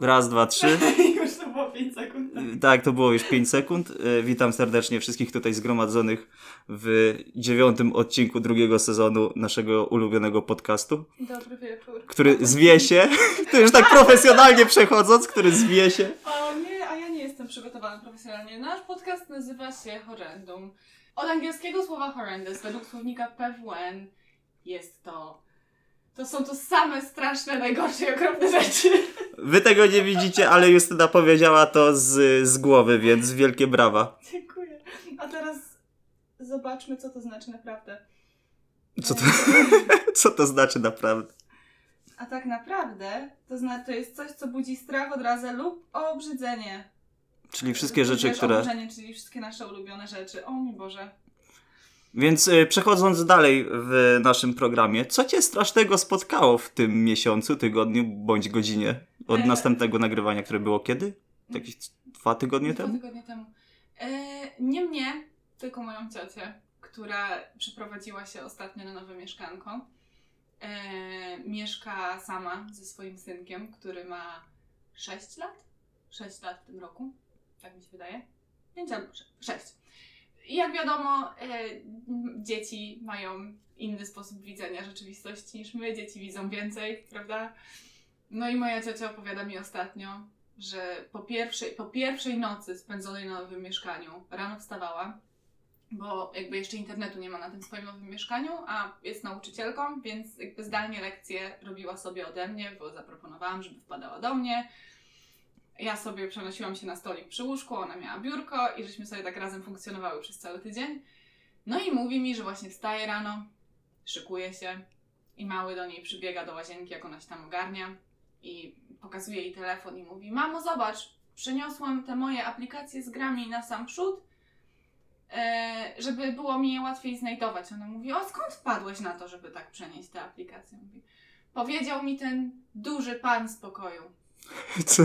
Raz, dwa, trzy. już to było 5 sekund. Tak, to było już 5 sekund. E, Witam serdecznie wszystkich tutaj zgromadzonych w dziewiątym odcinku drugiego sezonu naszego ulubionego podcastu, Dobry wieczór. który zwie się, to już tak profesjonalnie przechodząc, który zwie się. O nie, a ja nie jestem przygotowana profesjonalnie. Nasz podcast nazywa się Horrendum. Od angielskiego słowa horrendous według słownika PWN jest to... To są to same straszne, najgorsze i okropne rzeczy. Wy tego nie widzicie, ale Justyna powiedziała to z, z głowy, więc wielkie brawa. Dziękuję. A teraz zobaczmy, co to znaczy naprawdę. Co to, co to znaczy naprawdę? A tak naprawdę to, zna, to jest coś, co budzi strach, odrazę lub obrzydzenie. Czyli wszystkie rzeczy, które... Oburzenie, czyli wszystkie nasze ulubione rzeczy. O mój Boże. Więc y, przechodząc dalej w naszym programie, co cię strasznego spotkało w tym miesiącu, tygodniu bądź godzinie od E. następnego nagrywania, które było kiedy? Jakieś dwa tygodnie Dwa temu? tygodnie temu. E, nie mnie, tylko moją ciocię, która przeprowadziła się ostatnio na nowe mieszkanko. E, mieszka sama ze swoim synkiem, który ma 6 lat. 6 lat w tym roku, tak mi się wydaje. 5 albo 6. I jak wiadomo, e, dzieci mają inny sposób widzenia rzeczywistości niż my. Dzieci widzą więcej, prawda? No i moja ciocia opowiada mi ostatnio, że po pierwszej, po pierwszej nocy spędzonej na nowym mieszkaniu rano wstawała, bo jakby jeszcze internetu nie ma na tym swoim nowym mieszkaniu, a jest nauczycielką, więc jakby zdalnie lekcje robiła sobie ode mnie, bo zaproponowałam, żeby wpadała do mnie. Ja sobie przenosiłam się na stolik przy łóżku, ona miała biurko i żeśmy sobie tak razem funkcjonowały przez cały tydzień. No i mówi mi, że właśnie wstaje rano, szykuje się i mały do niej przybiega do łazienki, jak ona się tam ogarnia i pokazuje jej telefon i mówi: Mamo, zobacz, przyniosłam te moje aplikacje z grami na sam przód, e, żeby było mi je łatwiej znajdować. Ona mówi: O, skąd wpadłeś na to, żeby tak przenieść te aplikacje? Mówi, Powiedział mi ten duży pan z pokoju. Co?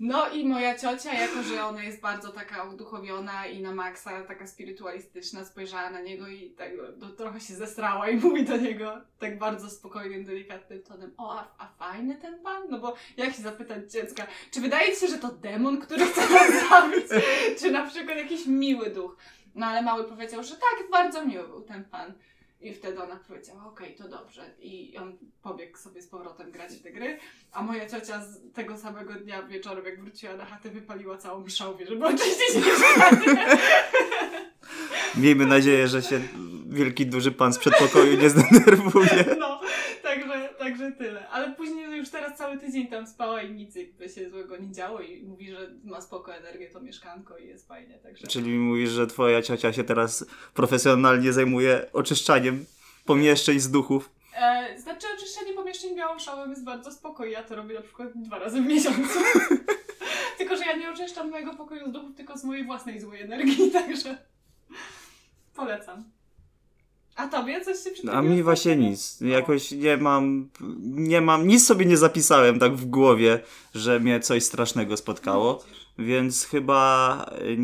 No i moja ciocia, jako że ona jest bardzo taka uduchowiona i na maksa taka spirytualistyczna, spojrzała na niego i tak no, trochę się zestrała i mówi do niego tak bardzo spokojnym, delikatnym tonem o, a, a fajny ten pan? No bo jak się zapytać dziecka, czy wydaje ci się, że to demon, który chce nas zabić? czy na przykład jakiś miły duch? No ale mały powiedział, że tak, bardzo miły był ten pan. I wtedy ona powiedziała, okej, to dobrze. I on pobiegł sobie z powrotem grać w te gry. A moja ciocia z tego samego dnia wieczorem, jak wróciła na chatę, wypaliła całą szałwię, żeby oczyścić mieszkanie. Miejmy nadzieję, że się wielki, duży pan z przedpokoju nie zdenerwuje. No, także, tyle. Ale później już teraz cały tydzień tam spała i nic jakby się złego nie działo i mówi, że ma spoko energię to mieszkanko i jest fajnie, także... Czyli mówisz, że twoja ciocia się teraz profesjonalnie zajmuje oczyszczaniem pomieszczeń z duchów. E, znaczy oczyszczenie pomieszczeń białą szałą jest bardzo spoko ja to robię na przykład dwa razy w miesiącu. tylko, że ja nie oczyszczam mojego pokoju z duchów, tylko z mojej własnej złej energii, także polecam. A tobie coś się A przytrafiło? mi właśnie nic. Jakoś nie mam, nie mam, nic sobie nie zapisałem tak w głowie, że mnie coś strasznego spotkało, No, więc chyba y,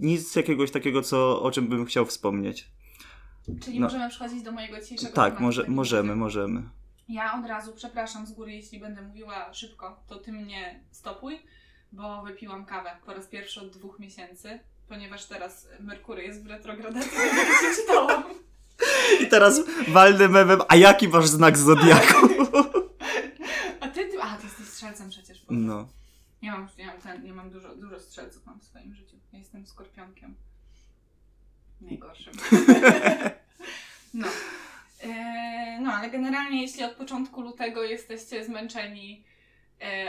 nic jakiegoś takiego, co, o czym bym chciał wspomnieć. Czyli No. możemy przechodzić do mojego dzisiejszego Tak, może, w takim możemy, możemy. Ja od razu przepraszam z góry, jeśli będę mówiła szybko, to ty mnie stopuj, bo wypiłam kawę po raz pierwszy od dwóch miesięcy, ponieważ teraz Merkury jest w retrogradacji, tak jak się czytałam. I teraz walny mewem, a jaki masz znak zodiaku? A ty, ty, a ty jesteś strzelcem przecież. No. Nie mam, nie mam, ten, nie mam dużo, dużo strzelców mam w swoim życiu. Ja jestem skorpionkiem. Najgorszym. no. E, no, ale generalnie jeśli od początku lutego jesteście zmęczeni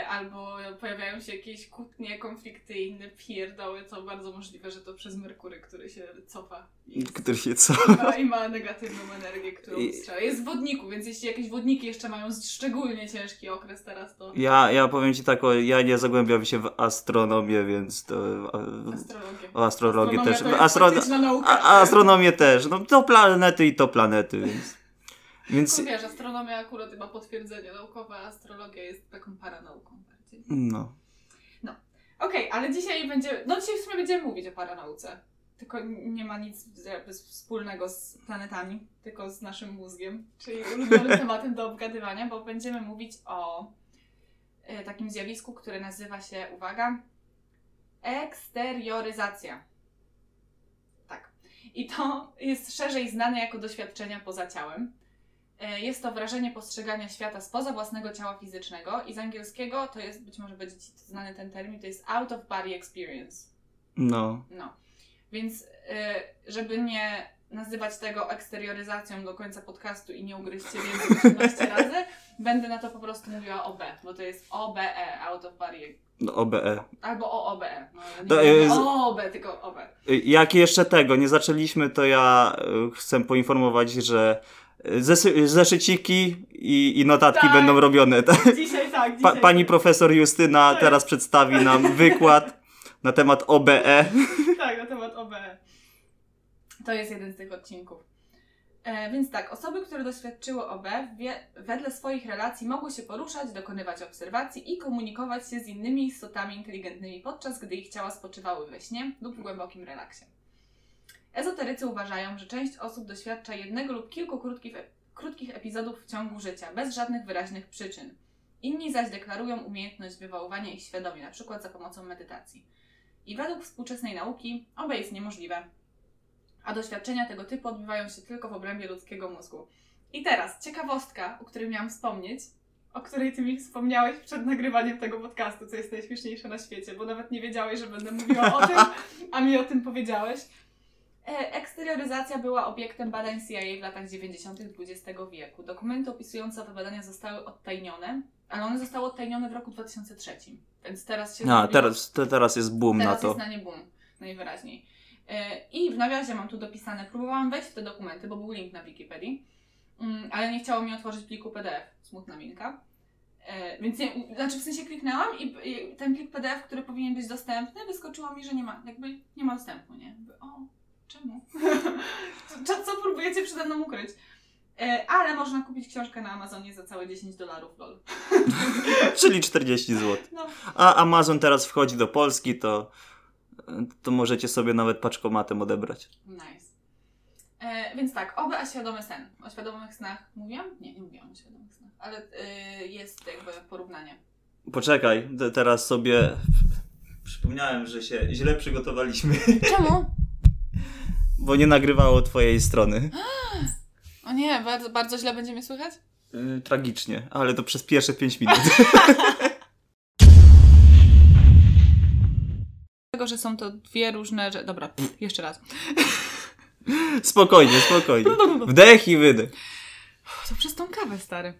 albo pojawiają się jakieś kłótnie, konflikty i inne pierdoły, to bardzo możliwe, że to przez Merkury, który się cofa Który się co? ma, i ma negatywną energię, którą I- strzela. Jest w wodniku, więc jeśli jakieś wodniki jeszcze mają szczególnie ciężki okres teraz, to Ja, ja powiem ci tak, o, ja nie zagłębiam się w astronomię, więc to... A, astrologia. o astrologię też. to jest Astro, nauka. a, a astronomię też. No to planety i to planety, więc... Więc... Tylko wiesz, astronomia akurat ma potwierdzenie naukowe, a astrologia jest taką paranauką bardziej. No. Okej, ale dzisiaj będzie, no dzisiaj w sumie będziemy mówić o paranauce. tylko nie ma nic wspólnego z planetami, tylko z naszym mózgiem, czyli ulubionym tematem do obgadywania, bo będziemy mówić o e, takim zjawisku, które nazywa się, uwaga, eksterioryzacja. Tak. I to jest szerzej znane jako doświadczenia poza ciałem. E, Jest to wrażenie postrzegania świata spoza własnego ciała fizycznego i z angielskiego to jest, być może będzie Ci znany ten termin, to jest out of body experience. No. No. Więc y, żeby nie nazywać tego eksterioryzacją do końca podcastu i nie ugryźć się więcej 18 razy, będę na to po prostu mówiła OB, bo to jest OBE, out of body, no OBE. albo OOBE. No, nie To jest- OOB, tylko OB. Y, Jak jeszcze tego nie zaczęliśmy, to ja y, chcę poinformować, że zesy- zeszyciki i, i notatki Tak. będą robione. tak? Dzisiaj tak, dzisiaj Pa, pani tak. profesor Justyna Tak. teraz przedstawi nam wykład na temat OBE. Tak, na temat OBE. To jest jeden z tych odcinków. E, więc tak, osoby, które doświadczyły OB, wie, wedle swoich relacji mogły się poruszać, dokonywać obserwacji i komunikować się z innymi istotami inteligentnymi, podczas gdy ich ciała spoczywały we śnie lub w głębokim relaksie. Ezoterycy uważają, że część osób doświadcza jednego lub kilku krótkich, krótkich epizodów w ciągu życia, bez żadnych wyraźnych przyczyn. Inni zaś deklarują umiejętność wywoływania ich świadomie, na przykład za pomocą medytacji. I według współczesnej nauki obe jest niemożliwe, a doświadczenia tego typu odbywają się tylko w obrębie ludzkiego mózgu. I teraz ciekawostka, o której miałam wspomnieć, o której ty mi wspomniałeś przed nagrywaniem tego podcastu, co jest najśmieszniejsze na świecie, bo nawet nie wiedziałeś, że będę mówiła o tym, a mi o tym powiedziałeś. E, Eksterioryzacja była obiektem badań CIA w latach 90. XX wieku. Dokumenty opisujące owe badania zostały odtajnione, ale one zostały odtajnione w roku 2003. Więc teraz się A, zrobiło- teraz, te, teraz jest boom na Teraz to. jest na nie boom, najwyraźniej. E, I w nawiasie mam tu dopisane, próbowałam wejść w te dokumenty, bo był link na Wikipedii, mm, ale nie chciało mi otworzyć pliku PDF, smutna minka. E, Więc nie, znaczy w sensie kliknęłam i i ten plik PDF, który powinien być dostępny, wyskoczyło mi, że nie ma, jakby nie ma dostępu, nie? Jakby, o, czemu? co, co próbujecie przede mną ukryć? E, Ale można kupić książkę na Amazonie za całe 10 dolarów, lol. Czyli 40 zł. No, A Amazon teraz wchodzi do Polski, to, to możecie sobie nawet paczkomatem odebrać. Nice. E, więc tak, oby a świadomy sen. O świadomych snach mówiłam? Nie, nie mówiłam o świadomych snach, ale y, jest jakby porównanie. Poczekaj, te- teraz sobie przypomniałem, że się źle przygotowaliśmy, Czemu? bo nie nagrywało twojej strony. O nie, bardzo, bardzo źle będzie mnie słychać? Yy, tragicznie, ale to przez pierwsze 5 minut. Dlatego, że są to dwie różne rzeczy. Dobra, pff, jeszcze raz. spokojnie, spokojnie. Wdech i wydech. To przez tą kawę, stary.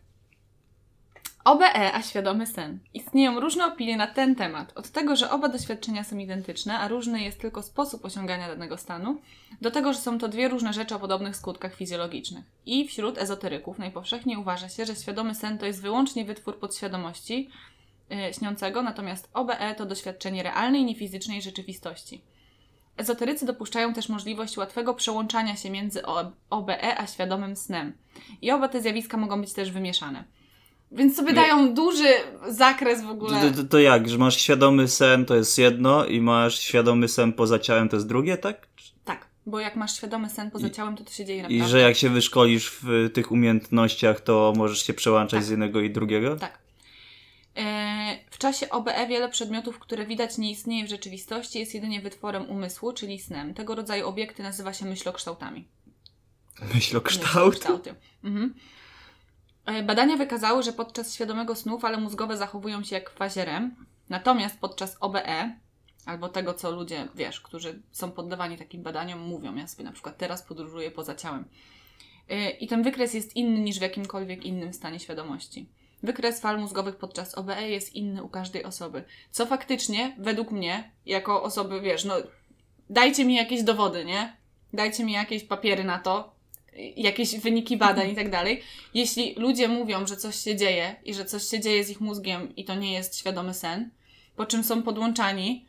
OBE, a świadomy sen. Istnieją różne opinie na ten temat. Od tego, że oba doświadczenia są identyczne, a różny jest tylko sposób osiągania danego stanu, do tego, że są to dwie różne rzeczy o podobnych skutkach fizjologicznych. I wśród ezoteryków najpowszechniej uważa się, że świadomy sen to jest wyłącznie wytwór podświadomości yy, śniącego, natomiast OBE to doświadczenie realnej, niefizycznej rzeczywistości. Ezoterycy dopuszczają też możliwość łatwego przełączania się między OBE a świadomym snem. I oba te zjawiska mogą być też wymieszane. Więc sobie dają duży zakres w ogóle. To, to, to jak, że masz świadomy sen to jest jedno i masz świadomy sen poza ciałem to jest drugie, tak? Tak, bo jak masz świadomy sen poza I- ciałem, to to się dzieje I naprawdę. że jak się wyszkolisz w tych umiejętnościach, to możesz się przełączać Tak. z jednego i drugiego? Tak. E, W czasie OBE wiele przedmiotów, które widać nie istnieje w rzeczywistości, jest jedynie wytworem umysłu, czyli snem. Tego rodzaju obiekty nazywa się myślokształtami. Myślokształt. Myślokształty. Mhm. E, Badania wykazały, że podczas świadomego snu fale mózgowe zachowują się jak w fazie REM, natomiast podczas OBE, albo tego, co ludzie, wiesz, którzy są poddawani takim badaniom, mówią, ja sobie na przykład teraz podróżuję poza ciałem. E, I ten wykres jest inny niż w jakimkolwiek innym stanie świadomości. Wykres fal mózgowych podczas OBE jest inny u każdej osoby. Co faktycznie, według mnie, jako osoby, wiesz, no, dajcie mi jakieś dowody, nie? Dajcie mi jakieś papiery na to, jakieś wyniki badań i tak dalej. Jeśli ludzie mówią, że coś się dzieje i że coś się dzieje z ich mózgiem i to nie jest świadomy sen, po czym są podłączani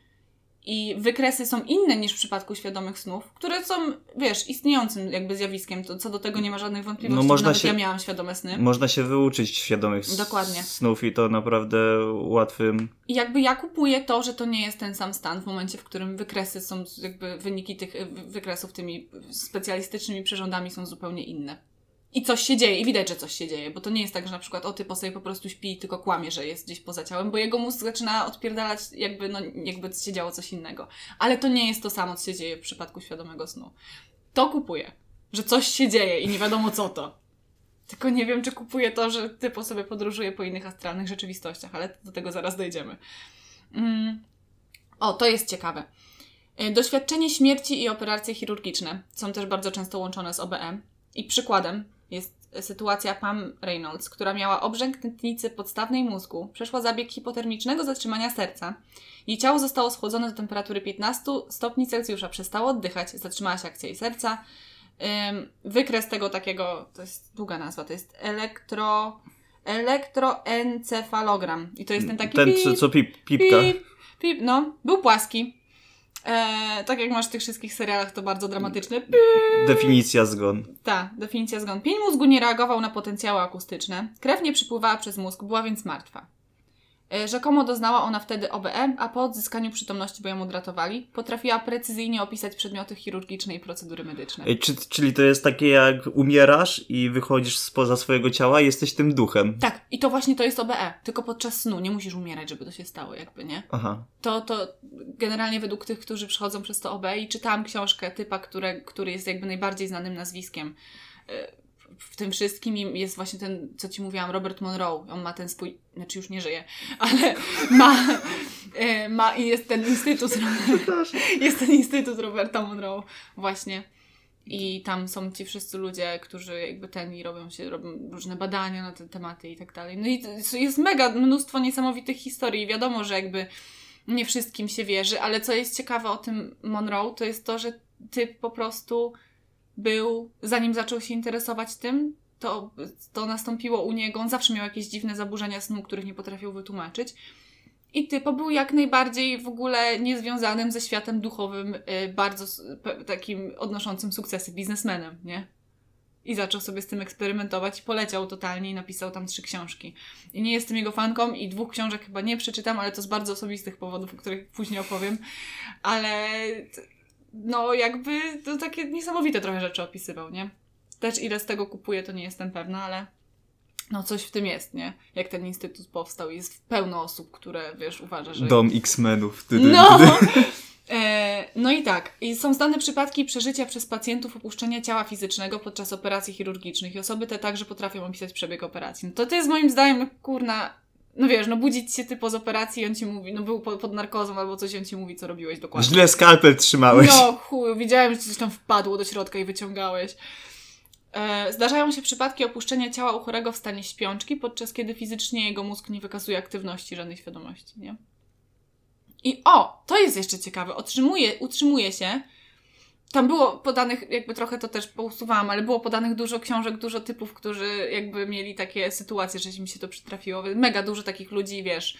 i wykresy są inne niż w przypadku świadomych snów, które są, wiesz, istniejącym jakby zjawiskiem, to co do tego nie ma żadnych wątpliwości, No, można nawet się- ja miałam świadome sny. Można się wyuczyć świadomych Dokładnie. snów i to naprawdę łatwym. I jakby ja kupuję to, że to nie jest ten sam stan w momencie, w którym wykresy są, jakby wyniki tych wy- wykresów tymi specjalistycznymi przyrządami są zupełnie inne. I coś się dzieje, i widać, że coś się dzieje, bo to nie jest tak, że na przykład o typ sobie po prostu śpi i tylko kłamie, że jest gdzieś poza ciałem, bo jego mózg zaczyna odpierdalać jakby, no, jakby się działo coś innego. Ale to nie jest to samo, co się dzieje w przypadku świadomego snu. To kupuję, że coś się dzieje i nie wiadomo co to. Tylko nie wiem, czy kupuję to, że typo sobie podróżuje po innych astralnych rzeczywistościach, ale do tego zaraz dojdziemy. Mm. O, to jest ciekawe. Y, Doświadczenie śmierci i operacje chirurgiczne są też bardzo często łączone z OBM. I przykładem jest sytuacja Pam Reynolds, która miała obrzęk tętnicy podstawnej mózgu, przeszła zabieg hipotermicznego zatrzymania serca. Jej ciało zostało schłodzone do temperatury 15 stopni Celsjusza, przestało oddychać, zatrzymała się akcja jej serca. Wykres tego takiego, to jest długa nazwa, to jest elektro, elektroencefalogram. I to jest ten taki Ten, co, pip, co pip, pipka. Pip, pip, no, był płaski. E, tak jak masz w tych wszystkich serialach, to bardzo dramatyczne. Pip. Definicja zgon. Ta, definicja zgon. Pień mózgu nie reagował na potencjały akustyczne. Krew nie przypływała przez mózg, była więc martwa. E, Rzekomo doznała ona wtedy OBE, a po odzyskaniu przytomności, bo ją odratowali, potrafiła precyzyjnie opisać przedmioty chirurgiczne i procedury medyczne. Ej, Czy, czyli to jest takie jak umierasz i wychodzisz spoza swojego ciała i jesteś tym duchem. Tak, i to właśnie to jest OBE, tylko podczas snu. Nie musisz umierać, żeby to się stało, jakby, nie? Aha. to, to generalnie według tych, którzy przychodzą przez to OB i czytałam książkę typa, które, który jest jakby najbardziej znanym nazwiskiem e, w tym wszystkim jest właśnie ten, co Ci mówiłam, Robert Monroe. On ma ten swój, znaczy już nie żyje, ale ma, e, ma i jest ten instytut, jest ten instytut Roberta Monroe właśnie. I tam są ci wszyscy ludzie, którzy jakby ten i robią się, robią różne badania na te tematy i tak dalej. No i jest mega mnóstwo niesamowitych historii. Wiadomo, że jakby nie wszystkim się wierzy, ale co jest ciekawe o tym Monroe, to jest to, że ty po prostu był, zanim zaczął się interesować tym, to, to nastąpiło u niego, on zawsze miał jakieś dziwne zaburzenia snu, których nie potrafił wytłumaczyć. I typo był jak najbardziej w ogóle niezwiązanym ze światem duchowym, y, bardzo takim odnoszącym sukcesy biznesmenem, nie? I zaczął sobie z tym eksperymentować poleciał totalnie i napisał tam trzy książki. I nie jestem jego fanką i dwóch książek chyba nie przeczytam, ale to z bardzo osobistych powodów, o których później opowiem. Ale no jakby to takie niesamowite trochę rzeczy opisywał, nie? Też ile z tego kupuję, to nie jestem pewna, ale no coś w tym jest, nie? Jak ten instytut powstał, jest pełno osób, które, wiesz, uważa, że... Dom X-Menów. No! E, no i tak. I są znane przypadki przeżycia przez pacjentów opuszczenia ciała fizycznego podczas operacji chirurgicznych i osoby te także potrafią opisać przebieg operacji. No to to jest moim zdaniem, no kurna, no wiesz, no budzić się typo z operacji i on ci mówi, no był po, pod narkozą albo coś i on ci mówi, co robiłeś dokładnie. Źle skalpel trzymałeś. No chuj, widziałem, że coś tam wpadło do środka i wyciągałeś. E, zdarzają się przypadki opuszczenia ciała u chorego w stanie śpiączki, podczas kiedy fizycznie jego mózg nie wykazuje aktywności, żadnej świadomości, nie? I o, to jest jeszcze ciekawe, otrzymuje, utrzymuje się, tam było podanych, jakby trochę to też pousuwałam, ale było podanych dużo książek, dużo typów, którzy jakby mieli takie sytuacje, że mi się to przytrafiło. Mega dużo takich ludzi, wiesz,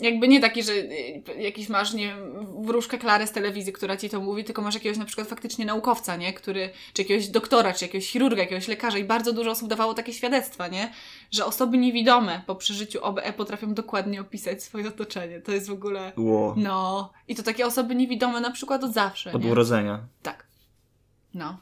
jakby nie taki, że y, jakiś masz, nie wiem, wróżkę Klarę z telewizji, która ci to mówi, tylko masz jakiegoś na przykład faktycznie naukowca, nie? Który, czy jakiegoś doktora, czy jakiegoś chirurga, jakiegoś lekarza i bardzo dużo osób dawało takie świadectwa, nie? Że osoby niewidome po przeżyciu OBE potrafią dokładnie opisać swoje otoczenie. To jest w ogóle... Ło. No. I to takie osoby niewidome na przykład od zawsze, Od nie? urodzenia. Tak. No.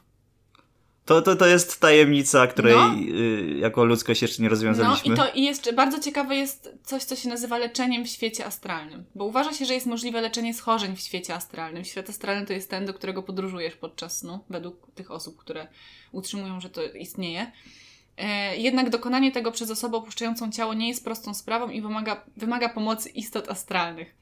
To, to, to jest tajemnica, której No. y, jako ludzkość jeszcze nie No rozwiązaliśmy. i to i jeszcze bardzo ciekawe jest coś, co się nazywa leczeniem w świecie astralnym. Bo uważa się, że jest możliwe leczenie schorzeń w świecie astralnym. Świat astralny to jest ten, do którego podróżujesz podczas snu, według tych osób, które utrzymują, że to istnieje. E, jednak dokonanie tego przez osobę opuszczającą ciało nie jest prostą sprawą i wymaga, wymaga pomocy istot astralnych.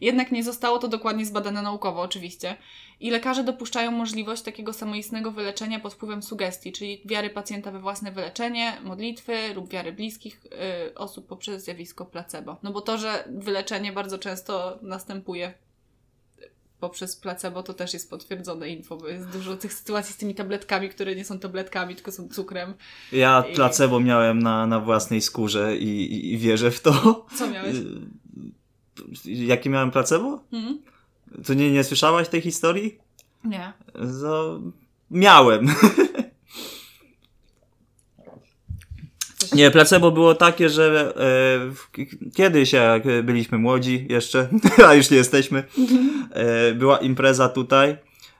Jednak nie zostało to dokładnie zbadane naukowo, oczywiście. I lekarze dopuszczają możliwość takiego samoistnego wyleczenia pod wpływem sugestii, czyli wiary pacjenta we własne wyleczenie, modlitwy lub wiary bliskich y, osób poprzez zjawisko placebo. No bo to, że wyleczenie bardzo często następuje poprzez placebo, to też jest potwierdzone info, bo jest dużo tych sytuacji z tymi tabletkami, które nie są tabletkami, tylko są cukrem. Ja I- placebo miałem na, na własnej skórze i, i, i wierzę w to. Co miałeś? Y, Jakie miałem placebo? Mhm. To nie, nie słyszałaś tej historii? Nie. To miałem. Nie, placebo było takie, że e, kiedyś, jak byliśmy młodzi jeszcze, a już nie jesteśmy, e, była impreza tutaj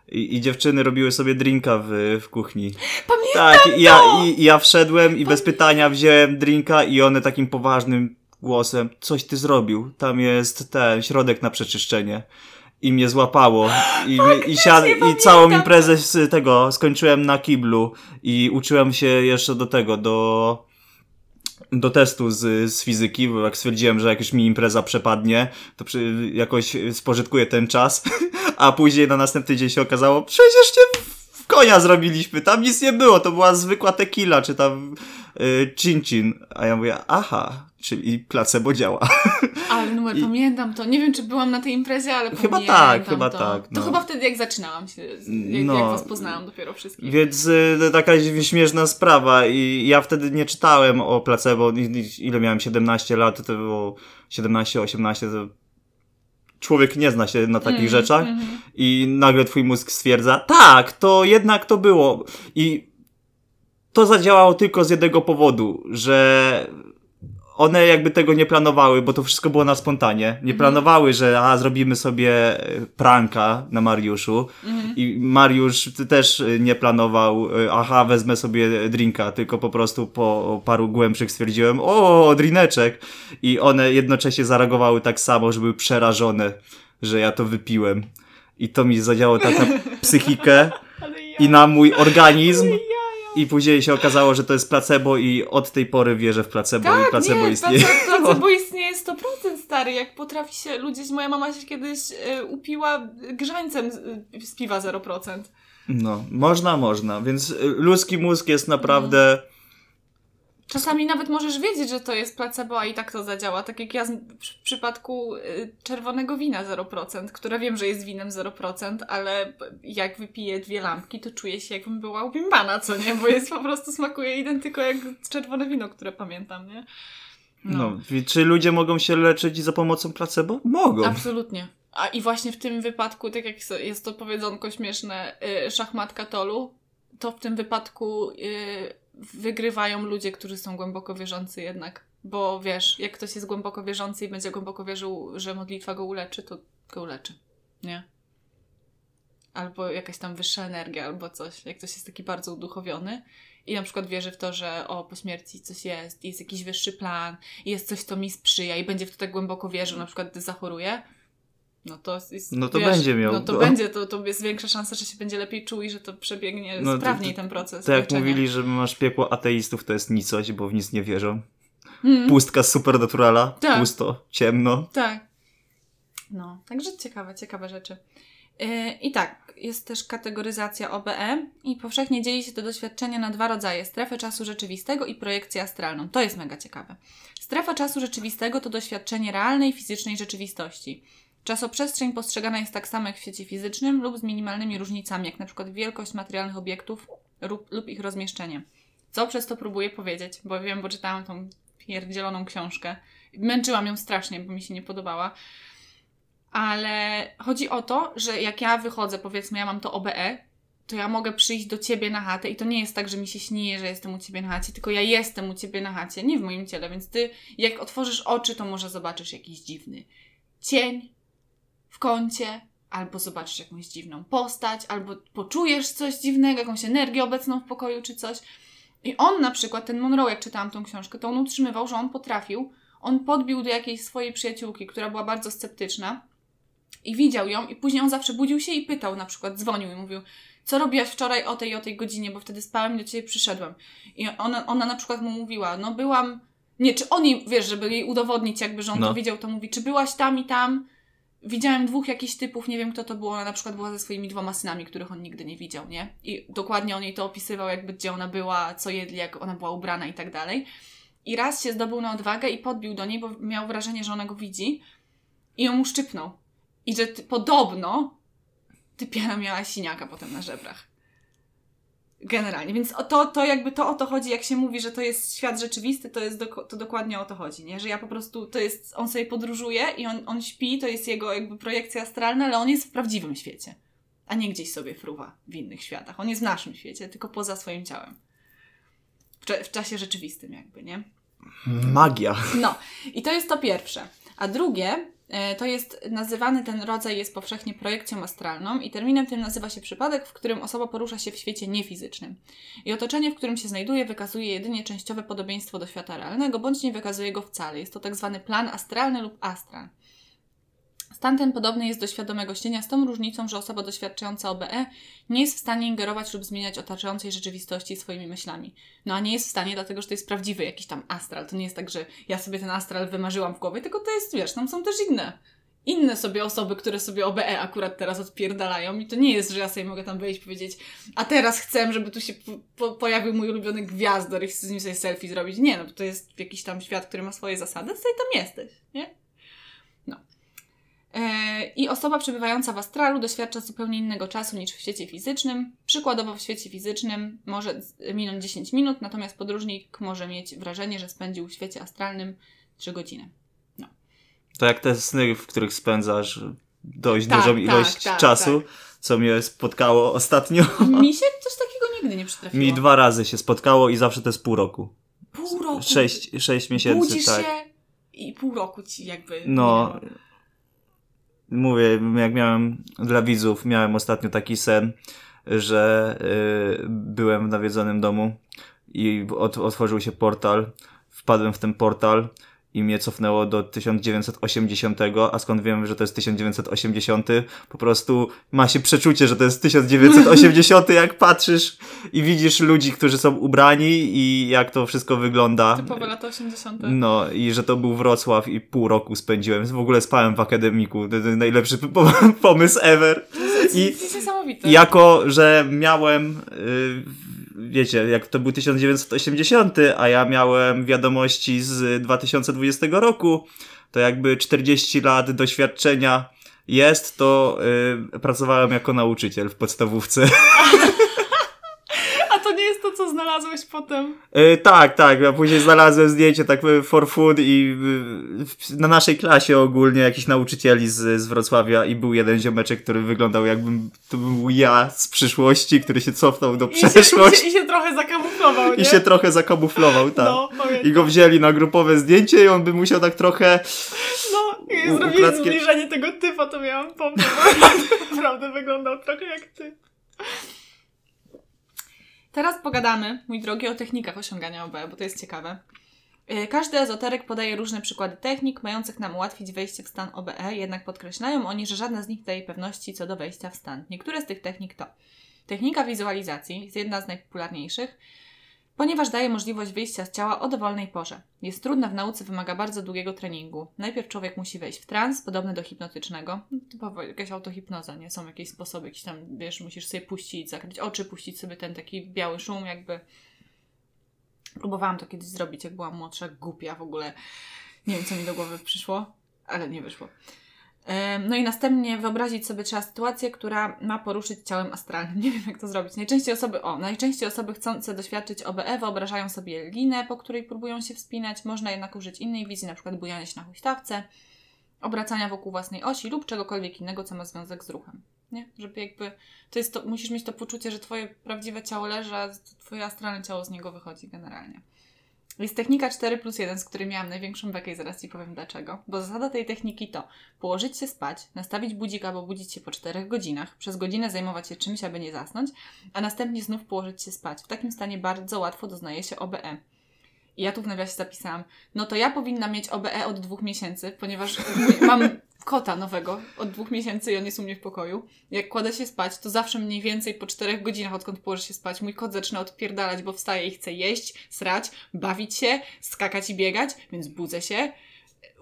i, i dziewczyny robiły sobie drinka w, w kuchni. Pamiętam Tak, i ja, i, i ja wszedłem i bez pytania wziąłem drinka i one takim poważnym głosem, coś ty zrobił, tam jest ten środek na przeczyszczenie. I mnie złapało. I, i, siad, i całą imprezę z tego skończyłem na kiblu. I uczyłem się jeszcze do tego, do, do testu z, z fizyki, bo jak stwierdziłem, że jak już mi impreza przepadnie, to przy, jakoś spożytkuję ten czas. A później na następny dzień się okazało, przecież cię konia zrobiliśmy, tam nic nie było, to była zwykła tequila, czy tam y, chin-chin. A ja mówię, aha, czyli placebo działa. Ale numer, I- pamiętam to. Nie wiem, czy byłam na tej imprezie, ale Chyba pamiętam tak, chyba to. tak, To no. chyba wtedy, jak zaczynałam się, jak, No. jak was poznałam dopiero wszystkich. Więc y, to taka śmieszna sprawa i ja wtedy nie czytałem o placebo, ile miałem, 17 lat, to było 17-18, to człowiek nie zna się na takich Mm, rzeczach mhm. i nagle twój mózg stwierdza, tak, to jednak to było i to zadziałało tylko z jednego powodu, że one jakby tego nie planowały, bo to wszystko było na spontanie. Nie Mhm. planowały, że a, zrobimy sobie e, pranka na Mariuszu. Mhm. I Mariusz też y, nie planował, y, aha, wezmę sobie drinka, tylko po prostu po paru głębszych stwierdziłem, o, drineczek. I one jednocześnie zareagowały tak samo, że były przerażone, że ja to wypiłem. I to mi zadziałało tak na psychikę ja... i na mój organizm. Ja... I później się okazało, że to jest placebo i od tej pory wierzę w placebo i Tak, placebo nie, istnieje. placebo, placebo istnieje 100% stary, jak potrafi się ludzie, moja mama się kiedyś e, upiła grzańcem z, z piwa 0%. No, można, można. Więc y, ludzki mózg jest naprawdę... Czasami nawet możesz wiedzieć, że to jest placebo, a i tak to zadziała. Tak jak ja w przypadku y, czerwonego wina 0%, które wiem, że jest winem 0%, ale jak wypiję dwie lampki, to czuję się jakbym była ubimbana, co nie? Bo jest po prostu smakuje identyko jak czerwone wino, które pamiętam, nie? No. i czy ludzie mogą się leczyć za pomocą placebo? Mogą. Absolutnie. A i właśnie w tym wypadku, tak jak jest to powiedzonko śmieszne, y, szachmatka tolu, to w tym wypadku y, wygrywają ludzie, którzy są głęboko wierzący jednak. Bo wiesz, jak ktoś jest głęboko wierzący i będzie głęboko wierzył, że modlitwa go uleczy, to go uleczy. Nie? Albo jakaś tam wyższa energia, albo coś. Jak ktoś jest taki bardzo uduchowiony i na przykład wierzy w to, że o, po śmierci coś jest, jest jakiś wyższy plan, jest coś, co mi sprzyja i będzie w to tak głęboko wierzył, na przykład gdy zachoruje, no to jest, No to będzie miał, No to no. będzie, to, to jest większa szansa, że się będzie lepiej czuł i że to przebiegnie No to- sprawniej to- ten proces. Tak jak mówili, że masz piekło ateistów, to jest nicość, bo w nic nie wierzą. Mhm. Pustka supernaturala, Tak. pusto, ciemno. Tak. No, także ciekawe, ciekawe rzeczy. Yy, I tak, jest też kategoryzacja OBE i powszechnie dzieli się to doświadczenie na dwa rodzaje: strefę czasu rzeczywistego i projekcję astralną. To jest mega ciekawe. Strefa czasu rzeczywistego to doświadczenie realnej fizycznej rzeczywistości. Czasoprzestrzeń postrzegana jest tak samo jak w świecie fizycznym lub z minimalnymi różnicami, jak przykład wielkość materialnych obiektów lub, ich rozmieszczenie. Co przez to próbuję powiedzieć, bo wiem, bo czytałam tą pierdzieloną książkę. Męczyłam ją strasznie, bo mi się nie podobała. Ale chodzi o to, że jak ja wychodzę, powiedzmy, ja mam to OBE, to ja mogę przyjść do ciebie na chatę i to nie jest tak, że mi się śni, że jestem u ciebie na chacie, tylko ja jestem u ciebie na chacie, nie w moim ciele, więc ty, jak otworzysz oczy, to może zobaczysz jakiś dziwny cień kącie, albo zobaczysz jakąś dziwną postać, albo poczujesz coś dziwnego, jakąś energię obecną w pokoju czy coś. I on na przykład, ten Monroe, jak czytałam tą książkę, to on utrzymywał, że on potrafił, on podbił do jakiejś swojej przyjaciółki, która była bardzo sceptyczna i widział ją i później on zawsze budził się i pytał, na przykład dzwonił i mówił, co robiłaś wczoraj o tej o tej godzinie, bo wtedy spałem i do ciebie przyszedłem. I ona, ona na przykład mu mówiła, no byłam, nie, czy on jej, wiesz, żeby jej udowodnić jakby, że on No. to widział, to mówi, czy byłaś tam i tam, widziałem dwóch jakichś typów, nie wiem kto to było, ona na przykład była ze swoimi dwoma synami, których on nigdy nie widział, nie? I dokładnie on jej to opisywał, jakby gdzie ona była, co jedli, jak ona była ubrana i tak dalej. I raz się zdobył na odwagę i podbił do niej, bo miał wrażenie, że ona go widzi i ją uszczypnął. I że ty, podobno typiara miała siniaka potem na żebrach. Generalnie, więc o to, to jakby to o to chodzi, jak się mówi, że to jest świat rzeczywisty, to jest do, to dokładnie o to chodzi, nie? Że ja po prostu, to jest, on sobie podróżuje i on, on śpi, to jest jego jakby projekcja astralna, ale on jest w prawdziwym świecie, a nie gdzieś sobie fruwa w innych światach. On jest w naszym świecie, tylko poza swoim ciałem. W, cze- w czasie rzeczywistym jakby, nie? Magia. No, i to jest to pierwsze. A drugie, to jest nazywany ten rodzaj jest powszechnie projekcją astralną i terminem tym nazywa się przypadek, w którym osoba porusza się w świecie niefizycznym. I otoczenie, w którym się znajduje, wykazuje jedynie częściowe podobieństwo do świata realnego, bądź nie wykazuje go wcale. Jest to tak zwany plan astralny lub astral. Stan ten podobny jest do świadomego śnienia z tą różnicą, że osoba doświadczająca OBE nie jest w stanie ingerować lub zmieniać otaczającej rzeczywistości swoimi myślami. No a nie jest w stanie, dlatego że to jest prawdziwy jakiś tam astral. To nie jest tak, że ja sobie ten astral wymarzyłam w głowie, tylko to jest, wiesz, tam są też inne. Inne sobie osoby, które sobie OBE akurat teraz odpierdalają i to nie jest, że ja sobie mogę tam wejść i powiedzieć a teraz chcę, żeby tu się po, po, pojawił mój ulubiony gwiazdor i chcę z nim sobie selfie zrobić. Nie, no bo to jest jakiś tam świat, który ma swoje zasady, sobie tam jesteś, nie? No. E, I osoba przebywająca w astralu doświadcza zupełnie innego czasu niż w świecie fizycznym. Przykładowo w świecie fizycznym może minąć 10 minut, natomiast podróżnik może mieć wrażenie, że spędził w świecie astralnym 3 godziny. To jak te sny, w których spędzasz dość Tak, dużą tak, ilość tak, czasu, co mnie spotkało ostatnio. Mi się coś takiego nigdy nie przytrafiło. Mi dwa razy się spotkało i zawsze to jest pół roku. Pół roku. Sześć, sześć miesięcy, Budzisz tak. się i pół roku ci jakby No, minęło. Mówię, jak miałem dla widzów, miałem ostatnio taki sen, że y, byłem w nawiedzonym domu i ot, otworzył się portal, wpadłem w ten portal i mnie cofnęło do 1980, a skąd wiem, że to jest 1980? Po prostu ma się przeczucie, że to jest 1980, jak patrzysz i widzisz ludzi, którzy są ubrani i jak to wszystko wygląda. Typowe lata 80. No i że to był Wrocław i pół roku spędziłem. W ogóle spałem w akademiku. Najlepszy po- pomysł ever. I... I To jest niesamowite. jako, że miałem, y, wiecie, jak to był 1980, a ja miałem wiadomości z 2020 roku, to jakby 40 lat doświadczenia jest, to y, pracowałem jako nauczyciel w podstawówce. A to nie jest to, co znalazłeś potem. E, tak, tak. Ja później znalazłem zdjęcie tak e, for food i e, na naszej klasie ogólnie jakiś nauczycieli z, z Wrocławia i był jeden ziomeczek, który wyglądał jakbym to był ja z przyszłości, który się cofnął do I się, i, przeszłości się, I się trochę zakamuflował, nie? i się trochę zakamuflował, tak. No. I go wzięli na grupowe zdjęcie i on by musiał tak trochę... No, jak zrobili ukradkiem- zbliżenie tego typa, to miałam pomysł. Naprawdę wyglądał trochę jak ty. Teraz pogadamy, mój drogi, o technikach osiągania OB, bo to jest ciekawe. Yy, Każdy ezoteryk podaje różne przykłady technik, mających nam ułatwić wejście w stan OBE, jednak podkreślają oni, że żadna z nich daje pewności co do wejścia w stan. Niektóre z tych technik to technika wizualizacji, jest jedna z najpopularniejszych, ponieważ daje możliwość wyjścia z ciała o dowolnej porze. Jest trudna w nauce, wymaga bardzo długiego treningu. Najpierw człowiek musi wejść w trans, podobny do hipnotycznego. No, Typowo jakaś autohipnoza, nie? Są jakieś sposoby, jakieś tam, wiesz, musisz sobie puścić, zakryć oczy, puścić sobie ten taki biały szum, jakby... Próbowałam to kiedyś zrobić, jak byłam młodsza, głupia w ogóle. Nie wiem, co mi do głowy przyszło, ale nie wyszło. No i następnie wyobrazić sobie trzeba sytuację, która ma poruszyć ciałem astralnym. Nie wiem, jak to zrobić. Najczęściej osoby, o, najczęściej osoby chcące doświadczyć OBE wyobrażają sobie linę, po której próbują się wspinać. Można jednak użyć innej wizji, na przykład bujania się na huśtawce, obracania wokół własnej osi lub czegokolwiek innego, co ma związek z ruchem. Nie? Żeby jakby, to jest to, musisz mieć to poczucie, że twoje prawdziwe ciało leży, a twoje astralne ciało z niego wychodzi generalnie. Jest technika 4 plus 1, z której miałam największą bekę i zaraz Ci powiem dlaczego. Bo zasada tej techniki to położyć się spać, nastawić budzik albo budzić się po 4 godzinach, przez godzinę zajmować się czymś, aby nie zasnąć, a następnie znów położyć się spać. W takim stanie bardzo łatwo doznaje się OBE. I ja tu w nawiasie zapisałam, no to ja powinna mieć OBE od dwóch miesięcy, ponieważ mam kota nowego od dwóch miesięcy i on jest u mnie w pokoju. Jak kładę się spać, to zawsze mniej więcej po czterech godzinach, odkąd położę się spać, mój kot zaczyna odpierdalać, bo wstaje i chce jeść, srać, bawić się, skakać i biegać, więc budzę się,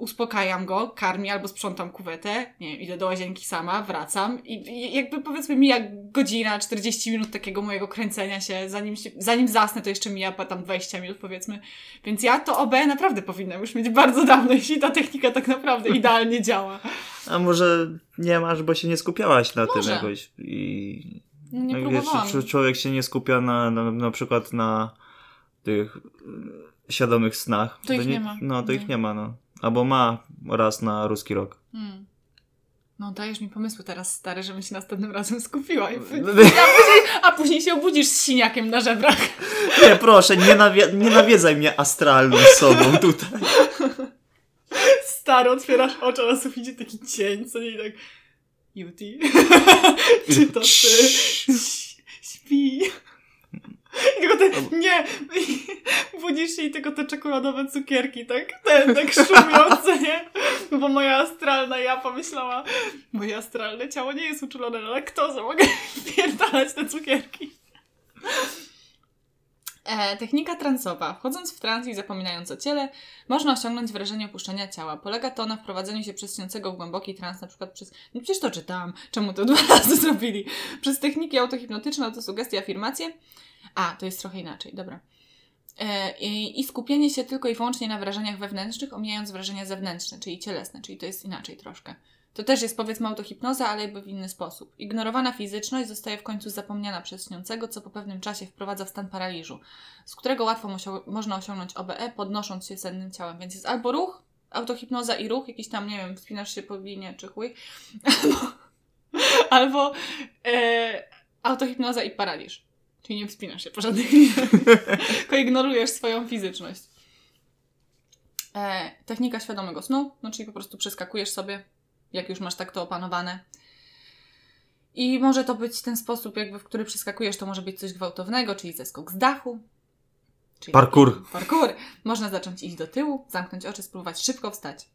uspokajam go, karmię albo sprzątam kuwetę, nie wiem, idę do łazienki sama, wracam i, i jakby powiedzmy mija godzina, 40 minut takiego mojego kręcenia się, zanim, się, zanim zasnę, to jeszcze mija tam 20 minut powiedzmy, więc ja to OB naprawdę powinnam już mieć bardzo dawno, jeśli ta technika tak naprawdę idealnie działa. A może nie masz, bo się nie skupiałaś na Może. tym jakoś i No nie Jak próbowałam. wiesz, człowiek się nie skupia na, na, na przykład na tych y, świadomych snach. To ich nie ma. No, to Nie. ich nie ma, no. Albo ma raz na ruski rok. Hmm. No dajesz mi pomysły teraz, stary, żebym się następnym razem skupiła. I... A, później, a później się obudzisz z siniakiem na żebrach. Nie, proszę, nie, nawie- nie nawiedzaj mnie astralną sobą tutaj. Stary, otwierasz oczy, a na suficie taki cień, co nie tak... Juti? Czy to ty? Śpi. Tylko te, nie, budzisz się i tylko te czekoladowe cukierki, tak, ten, tak szumiące, nie? Bo moja astralna ja pomyślała, moje astralne ciało nie jest uczulone na laktozę, mogę wpierdalać te cukierki. E, technika transowa. Wchodząc w trans i zapominając o ciele, można osiągnąć wrażenie opuszczenia ciała. Polega to na wprowadzeniu się przez śniącego w głęboki trans, na przykład przez... No przecież to czytałam. Czemu to dwa razy zrobili? Przez techniki autohipnotyczne, autosugestie, afirmacje. A, to jest trochę inaczej, dobra. E, i, skupienie się tylko i wyłącznie na wrażeniach wewnętrznych, omijając wrażenia zewnętrzne, czyli cielesne, czyli to jest inaczej troszkę. To też jest powiedzmy autohipnoza, ale jakby w inny sposób. Ignorowana fizyczność zostaje w końcu zapomniana przez śniącego, co po pewnym czasie wprowadza w stan paraliżu, z którego łatwo można osiągnąć OBE, podnosząc się sennym ciałem. Więc jest albo ruch, autohipnoza i ruch, jakiś tam, nie wiem, wspinasz się po linie czy chuj, albo, albo e, autohipnoza i paraliż. Czyli nie wspinasz się po żadnych liniach, tylko ignorujesz swoją fizyczność. E, technika świadomego snu, no czyli po prostu przeskakujesz sobie, jak już masz tak to opanowane. I może to być ten sposób, jakby w który przeskakujesz, to może być coś gwałtownego, czyli zeskok z dachu. Czyli Parkour. Parkour. Można zacząć iść do tyłu, zamknąć oczy, spróbować szybko wstać.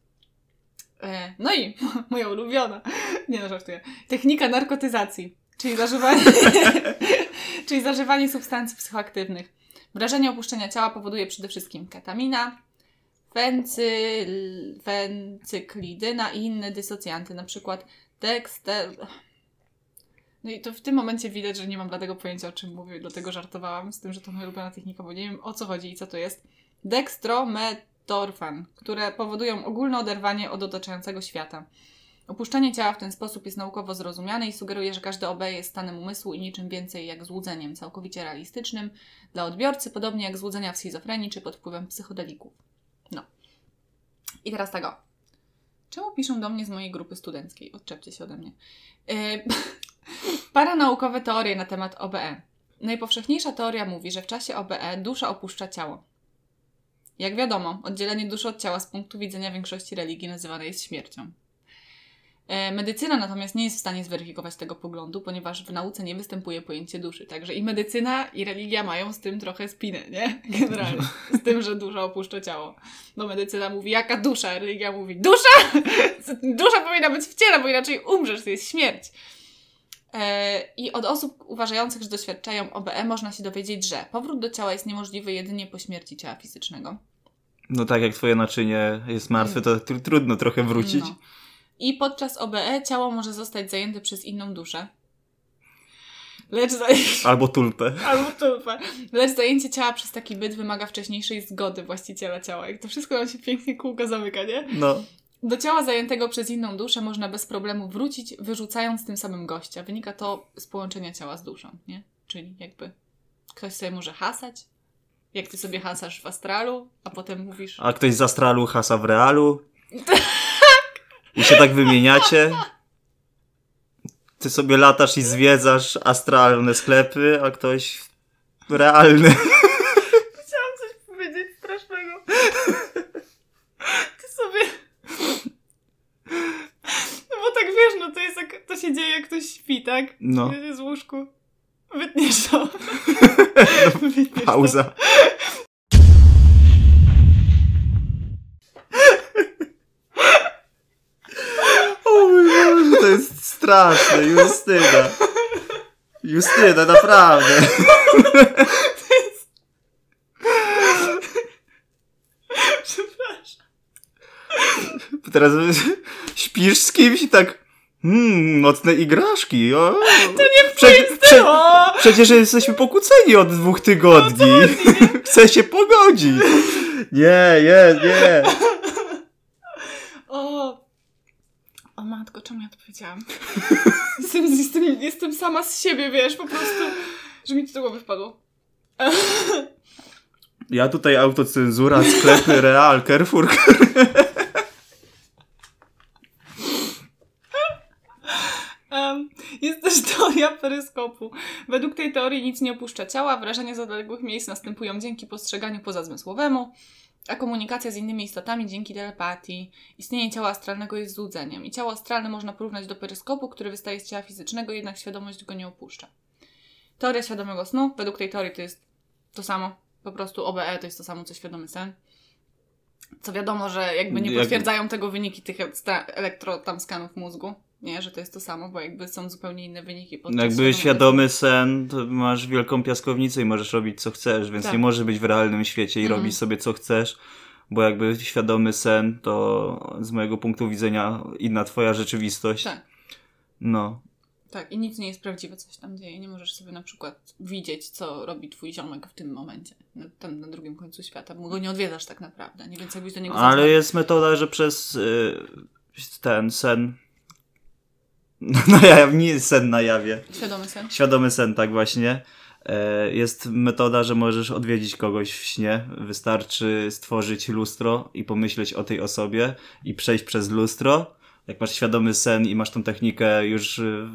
E, no i moja ulubiona, nie no, żartuję, technika narkotyzacji, czyli zażywanie, czyli zażywanie substancji psychoaktywnych. Wrażenie opuszczenia ciała powoduje przede wszystkim ketamina, fencyklidyna i inne dysocjanty, na przykład dexter... No i to w tym momencie widać, że nie mam bladego pojęcia o czym mówię, dlatego żartowałam z tym, że to moja ulubiona technika, bo nie wiem o co chodzi i co to jest. Dextrometorfan, które powodują ogólne oderwanie od otaczającego świata. Opuszczanie ciała w ten sposób jest naukowo zrozumiane i sugeruje, że każdy OB jest stanem umysłu i niczym więcej jak złudzeniem, całkowicie realistycznym dla odbiorcy, podobnie jak złudzenia w schizofrenii czy pod wpływem psychodelików. No. I teraz tego. Czemu piszą do mnie z mojej grupy studenckiej? Odczepcie się ode mnie. Yy, paranaukowe teorie na temat OBE. Najpowszechniejsza teoria mówi, że w czasie OBE dusza opuszcza ciało. Jak wiadomo, oddzielenie duszy od ciała z punktu widzenia większości religii nazywane jest śmiercią. E, Medycyna natomiast nie jest w stanie zweryfikować tego poglądu, ponieważ w nauce nie występuje pojęcie duszy. Także i medycyna, i religia mają z tym trochę spinę, nie? Generalnie. Z tym, że dusza opuszcza ciało. Bo medycyna mówi, jaka dusza? a Religia mówi, dusza? Dusza powinna być w ciele, bo inaczej umrzesz, to jest śmierć. E, I od osób uważających, że doświadczają OBE można się dowiedzieć, że powrót do ciała jest niemożliwy jedynie po śmierci ciała fizycznego. No tak, jak twoje naczynie jest martwe, to tr- trudno trochę wrócić. No. I podczas OBE ciało może zostać zajęte przez inną duszę. Lecz, za... Albo tulpę. Albo tulpę. Lecz zajęcie ciała przez taki byt wymaga wcześniejszej zgody właściciela ciała. Jak to wszystko nam się pięknie kółka zamyka, nie? No. Do ciała zajętego przez inną duszę można bez problemu wrócić, wyrzucając tym samym gościa. Wynika to z połączenia ciała z duszą, nie? Czyli jakby ktoś sobie może hasać, jak ty sobie hasasz w astralu, a potem mówisz... A ktoś z astralu hasa w realu. I się tak wymieniacie. Ty sobie latasz i zwiedzasz astralne sklepy, a ktoś realny. Chciałam coś powiedzieć strasznego. Ty sobie... No bo tak wiesz, no to jest jak, to się dzieje jak ktoś śpi, tak? No. W łóżku. Wytniesz to. To. Pauza. O straszne, Justyna. Justyna, naprawdę. Przepraszam. Teraz śpisz z kimś i tak Hmm, mocne igraszki. O. To nie Prze- prze-! Przecież jesteśmy pokłóceni od dwóch tygodni. Chcę się pogodzić. Nie, nie, nie. O! O matko, czemu ja to powiedziałam? jestem, jestem, jestem sama z siebie, wiesz, po prostu, że mi to do głowy wpadło. Ja tutaj autocenzura, sklepy, Real, Carrefour. Um, jest też teoria peryskopu. Według tej teorii nic nie opuszcza ciała, wrażenia z odległych miejsc następują dzięki postrzeganiu pozazmysłowemu, a komunikacja z innymi istotami dzięki telepatii. Istnienie ciała astralnego jest złudzeniem i ciało astralne można porównać do peryskopu, który wystaje z ciała fizycznego, jednak świadomość go nie opuszcza. Teoria świadomego snu, według tej teorii to jest to samo, po prostu OBE to jest to samo co świadomy sen. Co wiadomo, że jakby nie potwierdzają tego wyniki tych ekstra- elektro tam skanów mózgu, nie, że to jest to samo, bo jakby są zupełnie inne wyniki. podczas Jakby świadomego świadomy sen, to masz wielką piaskownicę i możesz robić co chcesz, więc Tak. nie możesz być w realnym świecie i Mhm. robić sobie co chcesz, bo jakby świadomy sen to z mojego punktu widzenia inna twoja rzeczywistość. Tak. No. Tak, i nic nie jest prawdziwe, co się tam dzieje. Nie możesz sobie na przykład widzieć, co robi twój ziomek w tym momencie, na, tam na drugim końcu świata, bo go nie odwiedzasz tak naprawdę, nie? Więc jakbyś do niego Ale zadzwonił- jest metoda, że przez y, ten sen. Na jaw, nie sen na jawie. Świadomy sen. Świadomy sen, tak właśnie. E, Jest metoda, że możesz odwiedzić kogoś w śnie. Wystarczy stworzyć lustro i pomyśleć o tej osobie i przejść przez lustro. Jak masz świadomy sen i masz tą technikę już, y,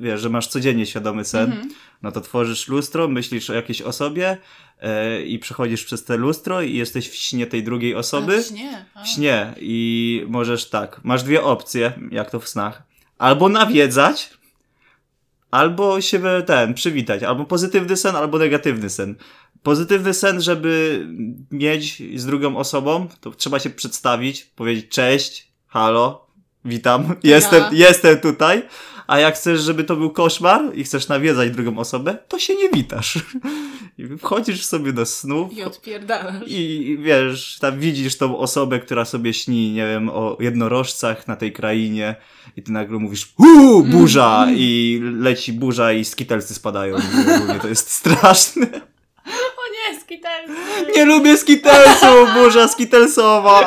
wiesz, że masz codziennie świadomy sen, Mhm. no to tworzysz lustro, myślisz o jakiejś osobie e, i przechodzisz przez te lustro i jesteś w śnie tej drugiej osoby. A, w śnie. A. W śnie i możesz tak, masz dwie opcje, jak to w snach. Albo nawiedzać, albo się ten, przywitać. Albo pozytywny sen, albo negatywny sen. Pozytywny sen, żeby mieć z drugą osobą, to trzeba się przedstawić, powiedzieć cześć, halo, witam, jestem, jestem tutaj. A jak chcesz, żeby to był koszmar i chcesz nawiedzać drugą osobę, to się nie witasz. I wchodzisz sobie do snu, I odpierdalasz. i wiesz, tam widzisz tą osobę, która sobie śni, nie wiem, o jednorożcach na tej krainie i ty nagle mówisz uuu, burza! Mm. I leci burza i skitelsy spadają. I to jest straszne. Nie, skitelsy! Nie lubię skitelsów! Burza skitelsowa!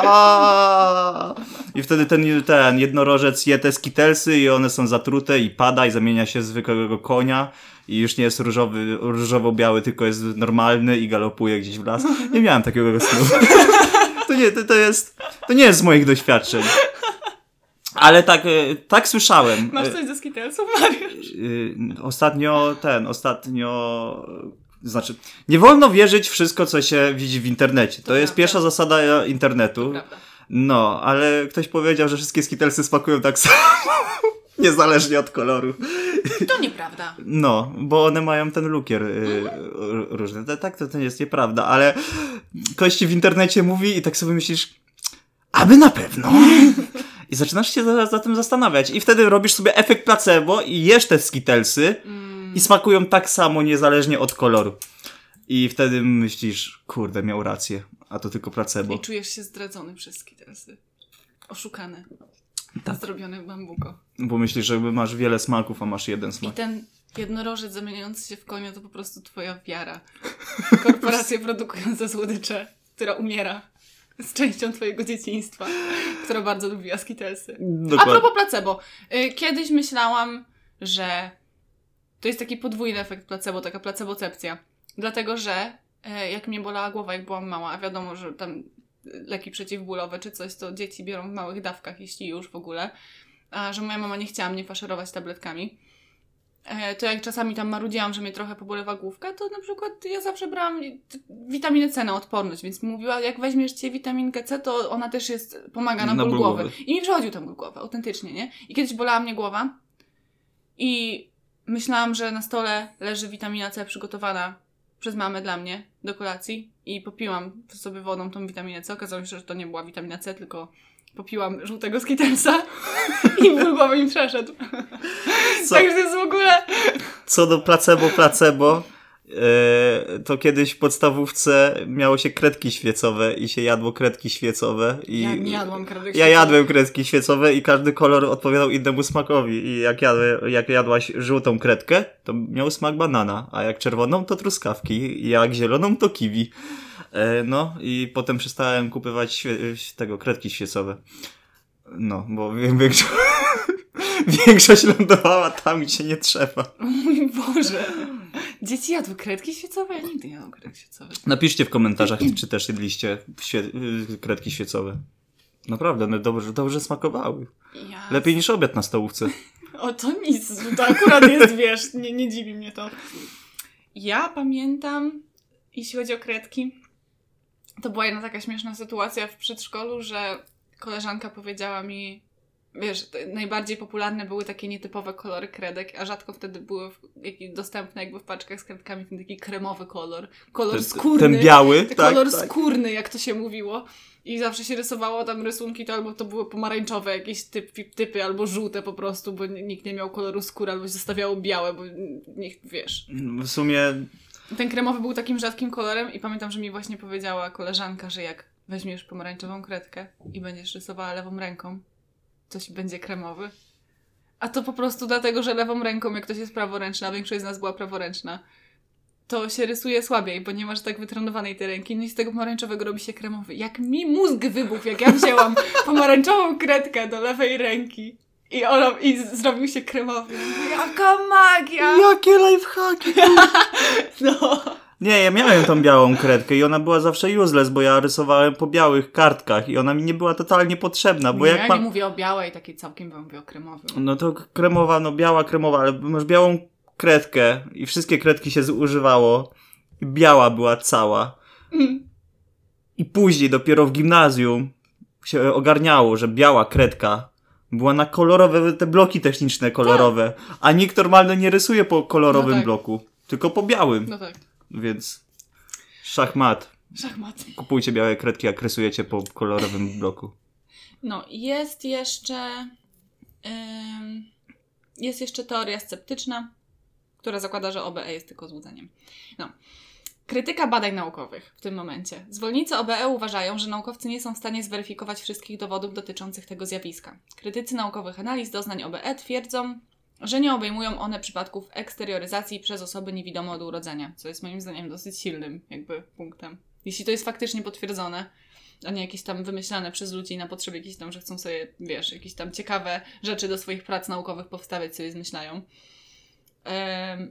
I wtedy ten, ten jednorożec je te skitelsy i one są zatrute i pada i zamienia się w zwykłego konia i już nie jest różowy, różowo-biały, tylko jest normalny i galopuje gdzieś w las. Nie miałem takiego snu. To nie, to, to jest, to nie jest z moich doświadczeń. Ale tak, e, tak słyszałem. Masz E, coś ze skitelsów, Mariusz? y, ostatnio ten, ostatnio. Znaczy, nie wolno wierzyć wszystko, co się widzi w internecie. To, To jest prawda. pierwsza zasada e, internetu. No, ale ktoś powiedział, że wszystkie skitelsy smakują tak samo. Niezależnie od koloru. To nieprawda. No, bo one mają ten lukier y, r- różny. To- Tak, to, to jest nieprawda, ale ktoś ci w internecie mówi i tak sobie myślisz, aby na pewno. I zaczynasz się za, za tym zastanawiać. I wtedy robisz sobie efekt placebo i jesz te skitelsy Mm, i smakują tak samo, niezależnie od koloru. I wtedy myślisz, kurde, miał rację, a to tylko placebo. I czujesz się zdradzony przez skitelsy. Oszukany. Tak. Zrobiony w bambuko. Bo myślisz, że masz wiele smaków, a masz jeden I smak. ten jednorożec zamieniający się w konia to po prostu twoja wiara. w Korporację produkująca słodycze, która umiera z częścią twojego dzieciństwa, która bardzo lubiła skitelsy. A Dokładnie. propos placebo. Y, Kiedyś myślałam, że to jest taki podwójny efekt placebo, taka placebocepcja. Dlatego, że e, jak mnie bolała głowa, jak byłam mała, a wiadomo, że tam leki przeciwbólowe czy coś, to dzieci biorą w małych dawkach, jeśli już w ogóle. A że moja mama nie chciała mnie faszerować tabletkami. E, To jak czasami tam marudziłam, że mnie trochę pobolewa główka, to na przykład ja zawsze brałam witaminę C na odporność, więc mówiła, jak weźmiesz cię witaminkę C, to ona też jest, pomaga na, Na ból ból głowy. głowy. I mi przechodził ten ból głowy, autentycznie, nie? I kiedyś bolała mnie głowa i myślałam, że na stole leży witamina C przygotowana przez mamę dla mnie do kolacji i popiłam sobie wodą tą witaminę C. Okazało się, że to nie była witamina C, tylko popiłam żółtego skitelsa i ból głowy mi przeszedł. Co, Także to jest w ogóle... co do placebo, placebo, to kiedyś w podstawówce miało się kredki świecowe i się jadło kredki świecowe. I Ja nie jadłam kredek Ja jadłem kredki świecowe i każdy kolor odpowiadał innemu smakowi. I jak, jadły, jak jadłaś żółtą kredkę, to miał smak banana, a jak czerwoną to truskawki, i jak zieloną to kiwi. E, no i potem przestałem kupywać tego kredki świecowe. No, bo wiem, większość, większość lądowała tam, gdzie nie trzeba. O mój Boże. Dzieci jadły kredki świecowe? Ja nigdy nie jadłam kredek świecowych. Napiszcie w komentarzach, czy też jedliście świe- y, kredki świecowe. Naprawdę, one dobrze, dobrze smakowały. Ja... Lepiej niż obiad na stołówce. O, to nic. To akurat jest, wiesz, nie, nie dziwi mnie to. Ja pamiętam, jeśli chodzi o kredki, to była jedna taka śmieszna sytuacja w przedszkolu, że koleżanka powiedziała mi, wiesz, najbardziej popularne były takie nietypowe kolory kredek, a rzadko wtedy były dostępne jakby w paczkach z kredkami ten taki kremowy kolor. Kolor Ten, skórny. ten biały, Ten tak, kolor tak. skórny, jak to się mówiło. I zawsze się rysowało tam rysunki, to albo to były pomarańczowe jakieś typ, typy, albo żółte po prostu, bo nikt nie miał koloru skóry, albo się zostawiało białe, bo nikt, wiesz. W sumie Ten kremowy był takim rzadkim kolorem i pamiętam, że mi właśnie powiedziała koleżanka, że jak weźmiesz pomarańczową kredkę i będziesz rysowała lewą ręką, to ci będzie kremowy. A to po prostu dlatego, że lewą ręką, jak ktoś jest praworęczna, a większość z nas była praworęczna, to się rysuje słabiej, bo nie masz tak wytrenowanej tej ręki, no i z tego pomarańczowego robi się kremowy. Jak mi mózg wybuchł, jak ja wzięłam pomarańczową kredkę do lewej ręki i, ona, i zrobił się kremowy. Jaka magia! Jakie lifehacki! No. Nie, ja miałem tą białą kredkę i ona była zawsze useless, bo ja rysowałem po białych kartkach i ona mi nie była totalnie potrzebna, bo nie, jak ja ma... nie mówię o białej, takiej całkiem, bo mówię o kremowej. No to kremowa, no biała kremowa, ale masz białą kredkę i wszystkie kredki się zużywało i biała była cała. Mm. I później dopiero w gimnazjum się ogarniało, że biała kredka była na kolorowe, te bloki techniczne kolorowe, a nikt normalnie nie rysuje po kolorowym No tak. bloku, tylko po białym, No tak. Więc szachmat. Szachmat. Kupujcie białe kredki, jak rysujecie po kolorowym bloku. No, jest jeszcze. ym, jest jeszcze teoria sceptyczna, która zakłada, że OBE jest tylko złudzeniem. No. Krytyka badań naukowych w tym momencie. Zwolennicy OBE uważają, że naukowcy nie są w stanie zweryfikować wszystkich dowodów dotyczących tego zjawiska. Krytycy naukowych analiz doznań OBE twierdzą, że nie obejmują one przypadków eksterioryzacji przez osoby niewidome od urodzenia, co jest moim zdaniem dosyć silnym jakby punktem. Jeśli to jest faktycznie potwierdzone, a nie jakieś tam wymyślane przez ludzi na potrzeby jakieś tam, że chcą sobie, wiesz, jakieś tam ciekawe rzeczy do swoich prac naukowych powstawiać, sobie zmyślają.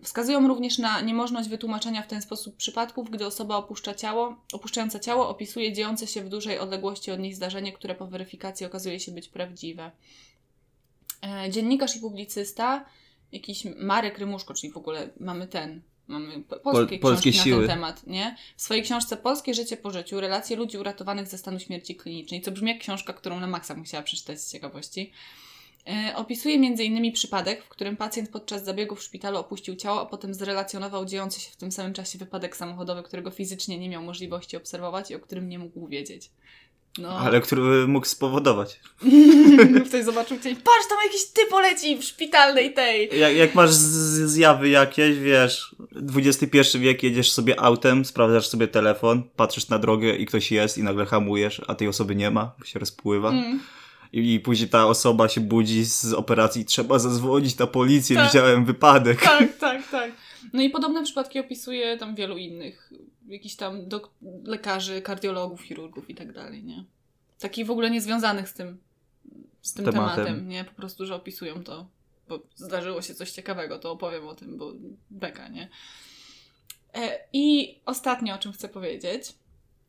Wskazują również na niemożność wytłumaczenia w ten sposób przypadków, gdy osoba opuszcza ciało, opuszczająca ciało opisuje dziejące się w dużej odległości od nich zdarzenie, które po weryfikacji okazuje się być prawdziwe. E, Dziennikarz i publicysta, jakiś Marek Rymuszko, czyli w ogóle mamy ten, mamy po- polskie Pol- polskie książki siły. na ten temat, nie? W swojej książce Polskie życie po życiu, relacje ludzi uratowanych ze stanu śmierci klinicznej, co brzmi jak książka, którą na maksa musiała przeczytać z ciekawości. E, Opisuje m.in. przypadek, w którym pacjent podczas zabiegu w szpitalu opuścił ciało, a potem zrelacjonował dziejący się w tym samym czasie wypadek samochodowy, którego fizycznie nie miał możliwości obserwować i o którym nie mógł wiedzieć. No. Ale który mógł spowodować. Ktoś zobaczył cię, patrz, tam jakiś typ poleci w szpitalnej tej. Jak, jak masz z- zjawy jakieś, wiesz, XXI wiek, jedziesz sobie autem, sprawdzasz sobie telefon, patrzysz na drogę i ktoś jest i nagle hamujesz, a tej osoby nie ma, bo się rozpływa. Mm. I, I później ta osoba się budzi z operacji, trzeba zadzwonić na policję, Tak. widziałem wypadek. Tak, tak, tak. No i podobne przypadki opisuje tam wielu innych. Jakichś tam dok- lekarzy, kardiologów, chirurgów i tak dalej, nie? Takich w ogóle niezwiązanych z tym, z tym Tematem. tematem. nie? Po prostu, że opisują to, bo zdarzyło się coś ciekawego, to opowiem o tym, bo beka, nie? E, I ostatnie, o czym chcę powiedzieć,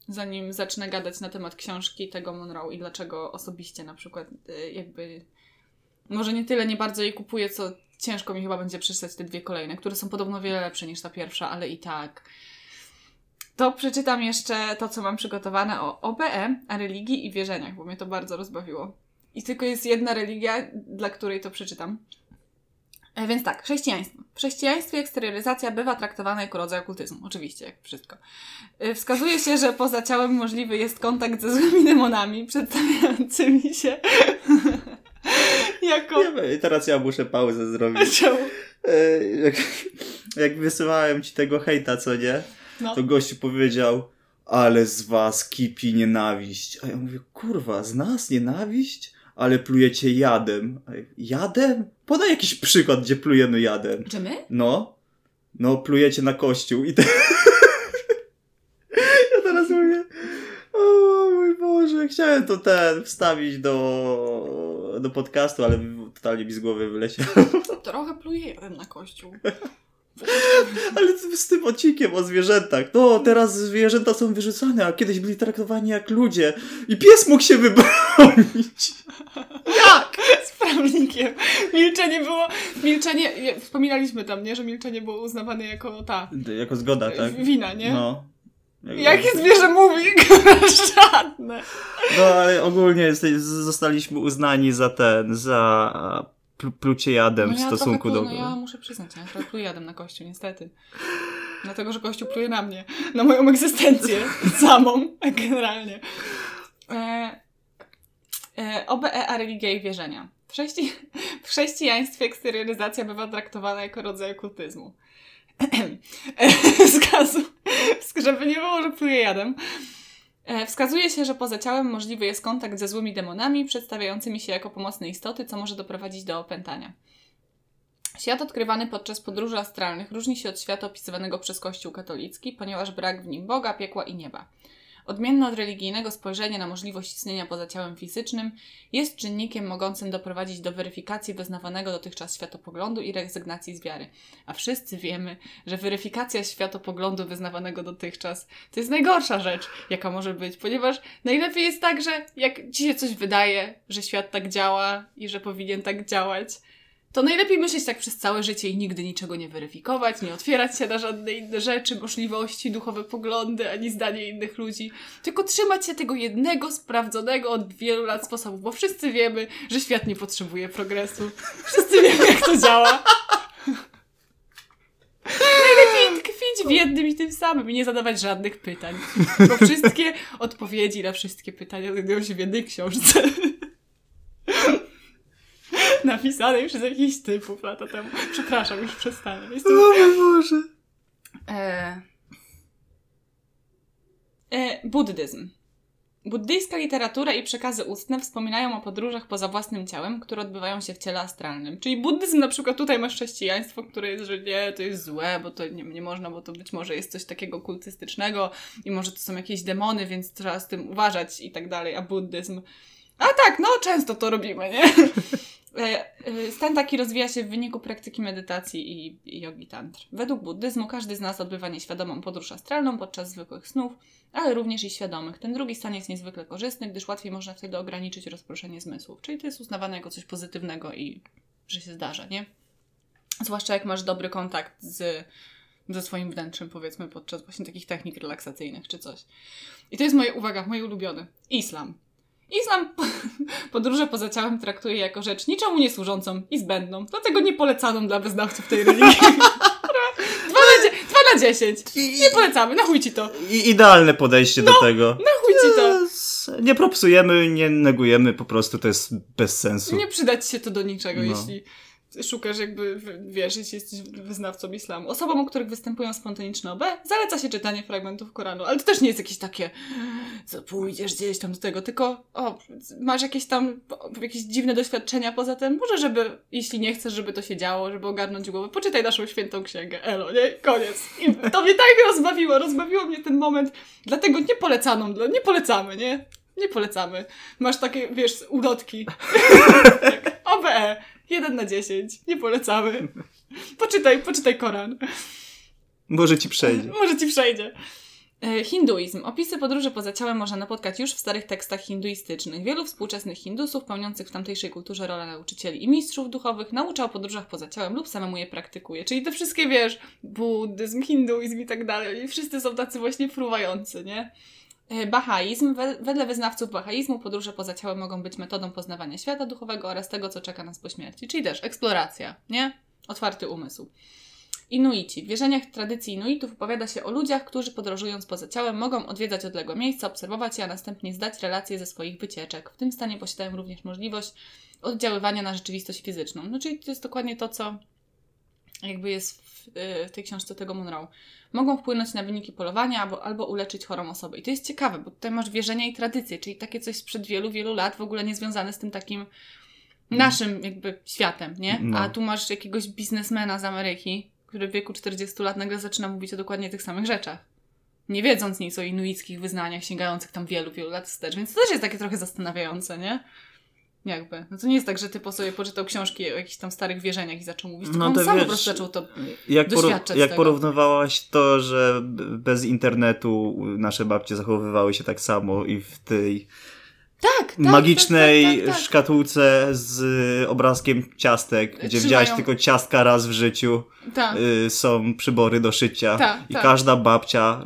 zanim zacznę gadać na temat książki tego Monroe i dlaczego osobiście na przykład e, jakby może nie tyle, nie bardzo jej kupuję, co ciężko mi chyba będzie przeczytać te dwie kolejne, które są podobno wiele lepsze niż ta pierwsza, ale i tak. To przeczytam jeszcze to, co mam przygotowane o OBE, a religii i wierzeniach, bo mnie to bardzo rozbawiło. I tylko jest jedna religia, dla której to przeczytam. E, Więc tak, chrześcijaństwo. W chrześcijaństwie eksterioryzacja bywa traktowana jako rodzaj okultyzmu. Oczywiście, jak wszystko. E, Wskazuje się, że poza ciałem możliwy jest kontakt ze złymi demonami, przedstawiającymi się jako... Wiem, teraz ja muszę pauzę zrobić. E, jak, jak wysyłałem ci tego hejta, co nie? No. To gościu powiedział, ale z was kipi nienawiść. A ja mówię, kurwa, z nas nienawiść? Ale plujecie jadem. Ja, Jadem? Podaj jakiś przykład, gdzie plujemy jadem. Czy my? No. No, plujecie na kościół i te... ja teraz mówię, o mój Boże, chciałem to ten wstawić do, do podcastu, ale totalnie mi z głowy wyleciało. Trochę pluje jeden na kościół. Ale z tym odcinkiem o zwierzętach. No, teraz zwierzęta są wyrzucane, a kiedyś byli traktowani jak ludzie. I pies mógł się wybronić. Jak? Z prawnikiem. Milczenie było... Milczenie... Wspominaliśmy tam, nie? Że milczenie było uznawane jako ta... Jako zgoda, tak? Wina, nie? No. Jakie zwierzę mówi? Żadne. No, ale ogólnie zostaliśmy uznani za ten, za plucie jadem no ja w stosunku do... No ja muszę przyznać, ja trochę pluję jadem na kościół, niestety. Dlatego, że kościół pluje na mnie. Na moją egzystencję. samą, generalnie. E, e, OBE, a religia i wierzenia. W, chrześci w chrześcijaństwie eksterioryzacja bywa traktowana jako rodzaj okultyzmu. Wskazu, żeby nie było, że pluje jadem. E, wskazuje się, że poza ciałem możliwy jest kontakt ze złymi demonami, przedstawiającymi się jako pomocne istoty, co może doprowadzić do opętania. Świat odkrywany podczas podróży astralnych różni się od świata opisywanego przez Kościół katolicki, ponieważ brak w nim Boga, piekła i nieba. Odmienne od religijnego spojrzenia na możliwość istnienia poza ciałem fizycznym, jest czynnikiem mogącym doprowadzić do weryfikacji wyznawanego dotychczas światopoglądu i rezygnacji z wiary. A wszyscy wiemy, że weryfikacja światopoglądu wyznawanego dotychczas to jest najgorsza rzecz, jaka może być, ponieważ najlepiej jest tak, że jak ci się coś wydaje, że świat tak działa i że powinien tak działać, to najlepiej myśleć tak przez całe życie i nigdy niczego nie weryfikować, nie otwierać się na żadne inne rzeczy, możliwości, duchowe poglądy, ani zdanie innych ludzi. Tylko trzymać się tego jednego, sprawdzonego od wielu lat sposobu, bo wszyscy wiemy, że świat nie potrzebuje progresu. Wszyscy wiemy, jak to działa. Najlepiej tkwić w jednym i tym samym i nie zadawać żadnych pytań. Bo wszystkie odpowiedzi na wszystkie pytania znajdują się w jednej książce napisanej przez jakichś typów lata temu. Przepraszam, już przestanę. Jestem... O Boże. E... E, buddyzm. Buddyjska literatura i przekazy ustne wspominają o podróżach poza własnym ciałem, które odbywają się w ciele astralnym. Czyli buddyzm na przykład tutaj ma chrześcijaństwo, które jest, że nie, to jest złe, bo to nie, nie można, bo to być może jest coś takiego kultystycznego i może to są jakieś demony, więc trzeba z tym uważać i tak dalej, a buddyzm... A tak, no często to robimy, nie? E, e, stan taki rozwija się w wyniku praktyki medytacji i, i jogi tantr. Według buddyzmu każdy z nas odbywa nieświadomą podróż astralną podczas zwykłych snów, ale również i świadomych. Ten drugi stan jest niezwykle korzystny, gdyż łatwiej można wtedy ograniczyć rozproszenie zmysłów. Czyli to jest uznawane jako coś pozytywnego i że się zdarza, nie? Zwłaszcza jak masz dobry kontakt z, ze swoim wnętrzem, powiedzmy, podczas właśnie takich technik relaksacyjnych czy coś. I to jest moje, uwaga, moje ulubione. Islam. Islam podróże poza ciałem traktuje jako rzecz niczemu nie służącą i zbędną, dlatego nie polecaną dla wyznawców tej religii. dwa, na dwa na dziesięć. Nie polecamy, na chuj ci to. I idealne podejście no, do tego. Na chuj ci to. Nie propsujemy, nie negujemy, po prostu to jest bez sensu. Nie przydać się to do niczego, No. jeśli szukasz jakby, wiesz, jeśli jesteś wyznawcą islamu. Osobom, u których występują spontaniczne OB, zaleca się czytanie fragmentów Koranu, ale to też nie jest jakieś takie, co pójdziesz gdzieś tam do tego, tylko o, masz jakieś tam, jakieś dziwne doświadczenia poza tym, może żeby, jeśli nie chcesz, żeby to się działo, żeby ogarnąć głowę, poczytaj naszą świętą księgę, elo, nie? Koniec. I to mnie tak rozbawiło, rozbawiło mnie ten moment, dlatego nie polecaną, nie polecamy, nie? Nie polecamy. Masz takie, wiesz, ulotki. tak, OBE. 1 na 10. Nie polecamy. Poczytaj, poczytaj Koran. Może ci przejdzie. Może ci przejdzie. E, Hinduizm. Opisy podróży poza ciałem można napotkać już w starych tekstach hinduistycznych. Wielu współczesnych hindusów, pełniących w tamtejszej kulturze rolę nauczycieli i mistrzów duchowych, naucza o podróżach poza ciałem lub samemu je praktykuje. Czyli te wszystkie, wiesz, buddyzm, hinduizm i tak dalej. I wszyscy są tacy właśnie fruwający, nie? E, Bahaizm. We- Wedle wyznawców bahaizmu podróże poza ciałem mogą być metodą poznawania świata duchowego oraz tego, co czeka nas po śmierci. Czyli też eksploracja, nie? Otwarty umysł. Inuici. W wierzeniach tradycji Inuitów opowiada się o ludziach, którzy podróżując poza ciałem mogą odwiedzać odległe miejsca, obserwować je, a następnie zdać relacje ze swoich wycieczek. W tym stanie posiadają również możliwość oddziaływania na rzeczywistość fizyczną. No czyli to jest dokładnie to, co jakby jest w, y, w tej książce tego Monroe. Mogą wpłynąć na wyniki polowania albo, albo uleczyć chorą osobę. I to jest ciekawe, bo tutaj masz wierzenia i tradycje, czyli takie coś sprzed wielu, wielu lat, w ogóle niezwiązane z tym takim naszym jakby światem, nie? No. A tu masz jakiegoś biznesmena z Ameryki, który w wieku 40 lat nagle zaczyna mówić o dokładnie tych samych rzeczach. Nie wiedząc nic o inuickich wyznaniach sięgających tam wielu, wielu lat wstecz, więc to też jest takie trochę zastanawiające, nie? Jakby. No to nie jest tak, że typo sobie poczytał książki o jakichś tam starych wierzeniach i zaczął mówić, tylko No on to sam wiesz, po prostu zaczął to... Jak, Doświadczać jak tego. porównywałaś to, że bez internetu nasze babcie zachowywały się tak samo i w tej Tak, tak, magicznej tak, tak, tak, tak. szkatułce z obrazkiem ciastek, gdzie Trzymają- widziałaś tylko ciastka raz w życiu, Tak. y, są przybory do szycia Tak, i każda babcia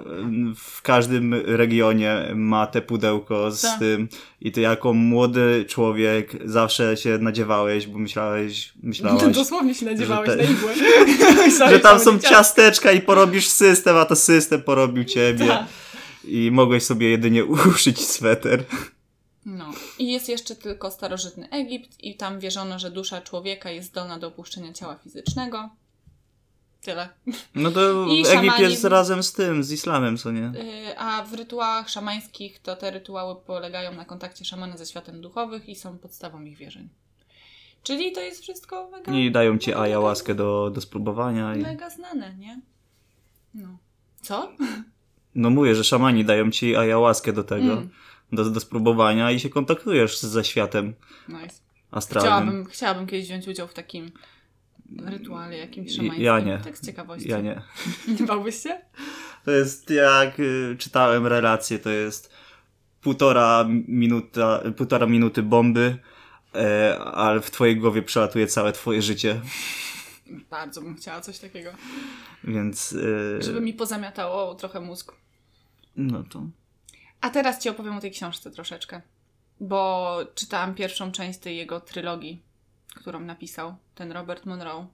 y, w każdym regionie ma te pudełko z tym i ty jako młody człowiek zawsze się nadziewałeś, bo myślałeś, myślałaś, Dosłownie się nadziewałeś że te- na igłę. że tam są ciasteczka i porobisz system, a to system porobił ciebie. Tak. I mogłeś sobie jedynie uszyć sweter. No. I jest jeszcze tylko starożytny Egipt i tam wierzono, że dusza człowieka jest zdolna do opuszczenia ciała fizycznego. Tyle. No to I Egipt szamani- jest razem z tym, z islamem, co nie? Yy, A w rytuałach szamańskich to te rytuały polegają na kontakcie szamana ze światem duchowych i są podstawą ich wierzeń. Czyli to jest wszystko mega, I dają ci ayahuaskę do, do spróbowania. I... mega znane, nie? No. Co? No mówię, że szamani dają ci ayahuaskę do tego, Mm. Do, do spróbowania i się kontaktujesz ze światem Nice. astralnym. Chciałabym, chciałabym kiedyś wziąć udział w takim rytuale jakimś szamańskim. Ja nie. Tak z ciekawości. Ja nie. Nie bałbyś się? To jest jak y, czytałem relację, to jest półtora minuta, półtora minuty bomby, e, ale w twojej głowie przelatuje całe twoje życie, Bardzo bym chciała coś takiego. więc y, Żeby mi pozamiatało trochę mózg. no to A teraz Ci opowiem o tej książce troszeczkę. Bo czytałam pierwszą część tej jego trylogii, którą napisał ten Robert Monroe.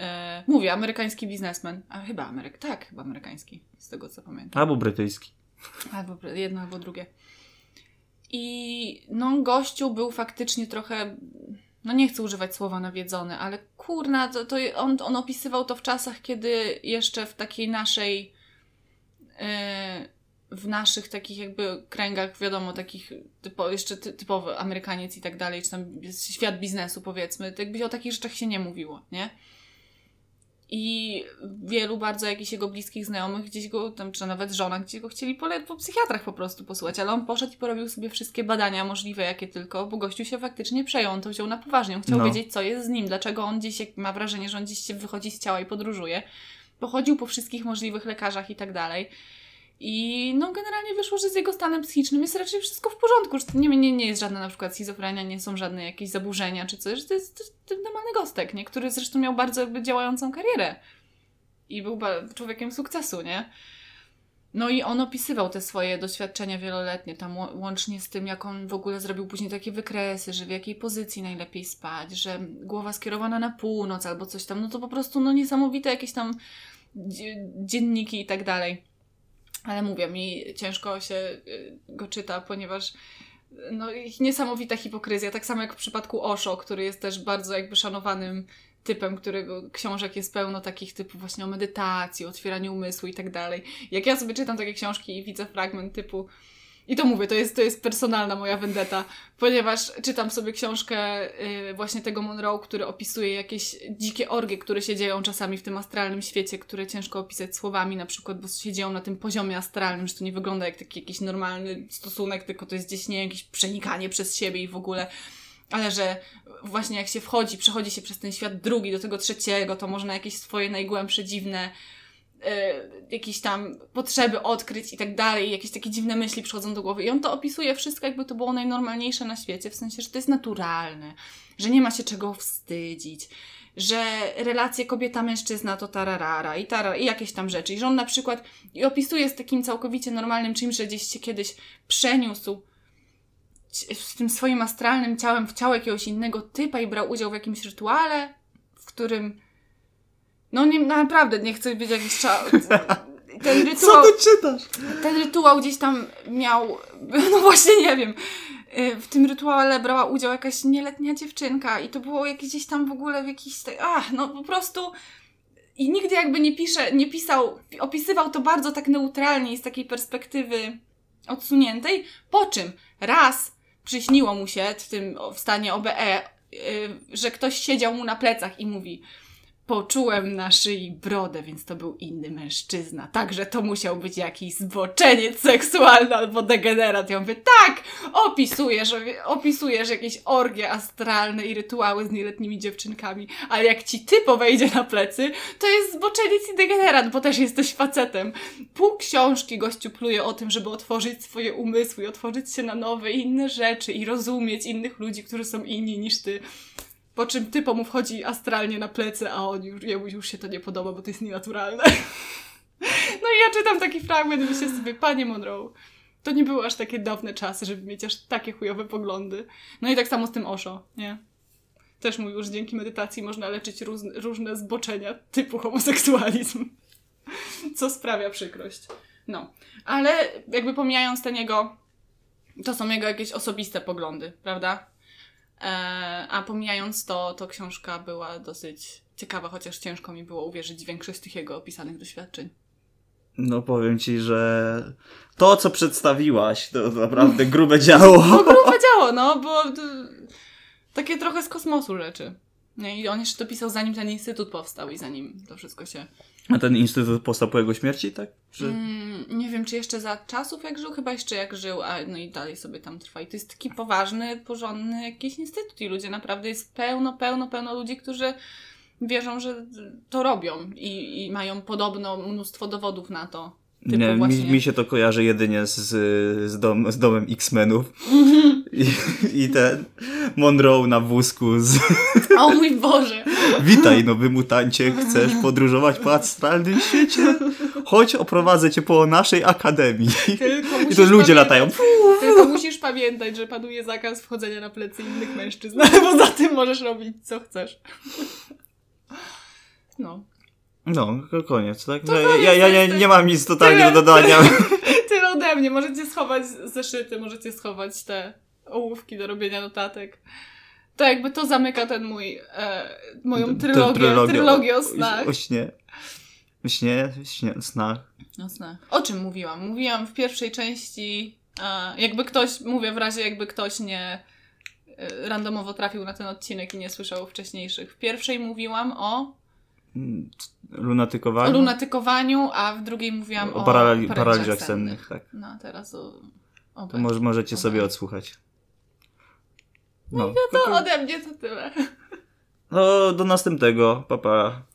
E, mówię, amerykański biznesmen. A chyba Ameryk, tak, chyba amerykański, z tego co pamiętam. albo brytyjski. Albo jedno, albo drugie. I no, gościu był faktycznie trochę. No nie chcę używać słowa nawiedzony, ale kurna, to, to on, on opisywał to w czasach, kiedy jeszcze w takiej naszej. e, w naszych takich jakby kręgach, wiadomo, takich typo, jeszcze ty, typowy Amerykaniec i tak dalej, czy tam świat biznesu powiedzmy, to jakby o takich rzeczach się nie mówiło, nie? I wielu bardzo jakichś jego bliskich znajomych gdzieś go, tam, czy nawet żona, gdzieś go chcieli po, po psychiatrach po prostu posłuchać, ale on poszedł i porobił sobie wszystkie badania możliwe, jakie tylko, bo gościu się faktycznie przejął, on to wziął na poważnie, on chciał No. wiedzieć, co jest z nim, dlaczego on gdzieś, jak ma wrażenie, że on gdzieś się wychodzi z ciała i podróżuje. Pochodził po wszystkich możliwych lekarzach i tak dalej. I no generalnie wyszło, że z jego stanem psychicznym jest raczej wszystko w porządku, że to nie, nie, nie jest żadna na przykład schizofrenia, nie są żadne jakieś zaburzenia czy coś, że to jest, normalny gostek, nie? który zresztą miał bardzo jakby działającą karierę i był człowiekiem sukcesu, nie? No i on opisywał te swoje doświadczenia wieloletnie, tam łącznie z tym, jak on w ogóle zrobił później takie wykresy, że w jakiej pozycji najlepiej spać, że głowa skierowana na północ albo coś tam, no to po prostu no niesamowite jakieś tam dzie- dzienniki i tak dalej. Ale mówię, mi ciężko się y, go czyta, ponieważ no, niesamowita hipokryzja, tak samo jak w przypadku Osho, który jest też bardzo jakby szanowanym typem, którego książek jest pełno takich typów właśnie o medytacji, otwieraniu umysłu i tak dalej. Jak ja sobie czytam takie książki i widzę fragment typu i to mówię, to jest, to jest personalna moja vendetta, ponieważ czytam sobie książkę y, właśnie tego Monroe, który opisuje jakieś dzikie orgie, które się dzieją czasami w tym astralnym świecie, które ciężko opisać słowami na przykład, bo się dzieją na tym poziomie astralnym, że to nie wygląda jak taki jakiś normalny stosunek, tylko to jest gdzieś nie jakieś przenikanie przez siebie i w ogóle. Ale że właśnie jak się wchodzi, przechodzi się przez ten świat drugi do tego trzeciego, to można jakieś swoje najgłębsze, dziwne jakieś tam potrzeby odkryć i tak dalej, jakieś takie dziwne myśli przychodzą do głowy. I on to opisuje wszystko, jakby to było najnormalniejsze na świecie, w sensie, że to jest naturalne, że nie ma się czego wstydzić, że relacje kobieta-mężczyzna to tararara i, tara, i jakieś tam rzeczy. I że on na przykład i opisuje z takim całkowicie normalnym czymś, że gdzieś się kiedyś przeniósł w tym swoim astralnym ciałem w ciało jakiegoś innego typa i brał udział w jakimś rytuale, w którym no nie, naprawdę nie chcę być jakiś cza... ten rytuał, czytasz? ten rytuał gdzieś tam miał, no właśnie nie wiem, Y, w tym rytuale brała udział jakaś nieletnia dziewczynka i to było jakieś gdzieś tam w ogóle w jakiś, ach, no po prostu i nigdy jakby nie pisze, nie pisał, opisywał to bardzo tak neutralnie i z takiej perspektywy odsuniętej, po czym raz przyśniło mu się w tym w stanie OBE, y, że ktoś siedział mu na plecach i mówi Poczułem na szyi brodę, więc to był inny mężczyzna. Także to musiał być jakiś zboczeniec seksualny albo degenerat. Ja mówię, tak! Opisujesz, opisujesz jakieś orgie astralne i rytuały z nieletnimi dziewczynkami, ale jak ci typo wejdzie na plecy, to jest zboczeniec i degenerat, bo też jesteś facetem. Pół książki gościu pluje o tym, żeby otworzyć swoje umysły, otworzyć się na nowe, inne rzeczy i rozumieć innych ludzi, którzy są inni niż ty. Po czym typo mu wchodzi astralnie na plecy, a on już, jemu już się to nie podoba, bo to jest nienaturalne. No i ja czytam taki fragment i myślę sobie, panie Monroe, to nie były aż takie dawne czasy, żeby mieć aż takie chujowe poglądy. No i tak samo z tym Osho, nie? Też mówił, że dzięki medytacji można leczyć róz, różne zboczenia typu homoseksualizm. Co sprawia przykrość. No. Ale jakby pomijając ten jego... To są jego jakieś osobiste poglądy, prawda? E, a pomijając to, to książka była dosyć ciekawa, chociaż ciężko mi było uwierzyć w większość z tych jego opisanych doświadczeń. No powiem ci, że to, co przedstawiłaś, to naprawdę grube działo. No grube działo, no, bo takie trochę z kosmosu rzeczy. I on jeszcze to pisał zanim ten instytut powstał i zanim to wszystko się... A ten instytut powstał po jego śmierci, tak? Czy... Mm, nie wiem, czy jeszcze za czasów jak żył, chyba jeszcze jak żył, a no i dalej sobie tam trwa. I to jest taki poważny, porządny jakiś instytut i ludzie naprawdę jest pełno, pełno, pełno ludzi, którzy wierzą, że to robią i, i mają podobno mnóstwo dowodów na to. Nie, właśnie... mi, mi, się to kojarzy jedynie z, z, dom, z domem X-Menów. I, I ten Monroe na wózku z... O mój Boże! Witaj, nowy mutancie, chcesz podróżować po astralnym świecie? Chodź, oprowadzę cię po naszej akademii. I to ludzie latają. Tylko musisz pamiętać, że panuje zakaz wchodzenia na plecy innych mężczyzn, poza tym możesz robić co chcesz. No. No, koniec, tak? Ja, ja, ja, nie mam nic totalnie do dodania. Tyle ode mnie. Możecie schować zeszyty, możecie schować te ołówki do robienia notatek. To jakby to zamyka ten mój, e, moją trylogię, trylogię, trylogię o snach. O, śnie. O śnie, śnie, snach. O snach. O czym mówiłam? Mówiłam w pierwszej części, e, jakby ktoś, mówię w razie jakby ktoś nie e, randomowo trafił na ten odcinek i nie słyszał wcześniejszych. W pierwszej mówiłam o lunatykowaniu. O lunatykowaniu, a w drugiej mówiłam o, o parali paraliżach sennych. Tak. No, teraz o... o to może, możecie o sobie odsłuchać. No, no to, to ode mnie to tyle. No, do następnego. Papa. Pa.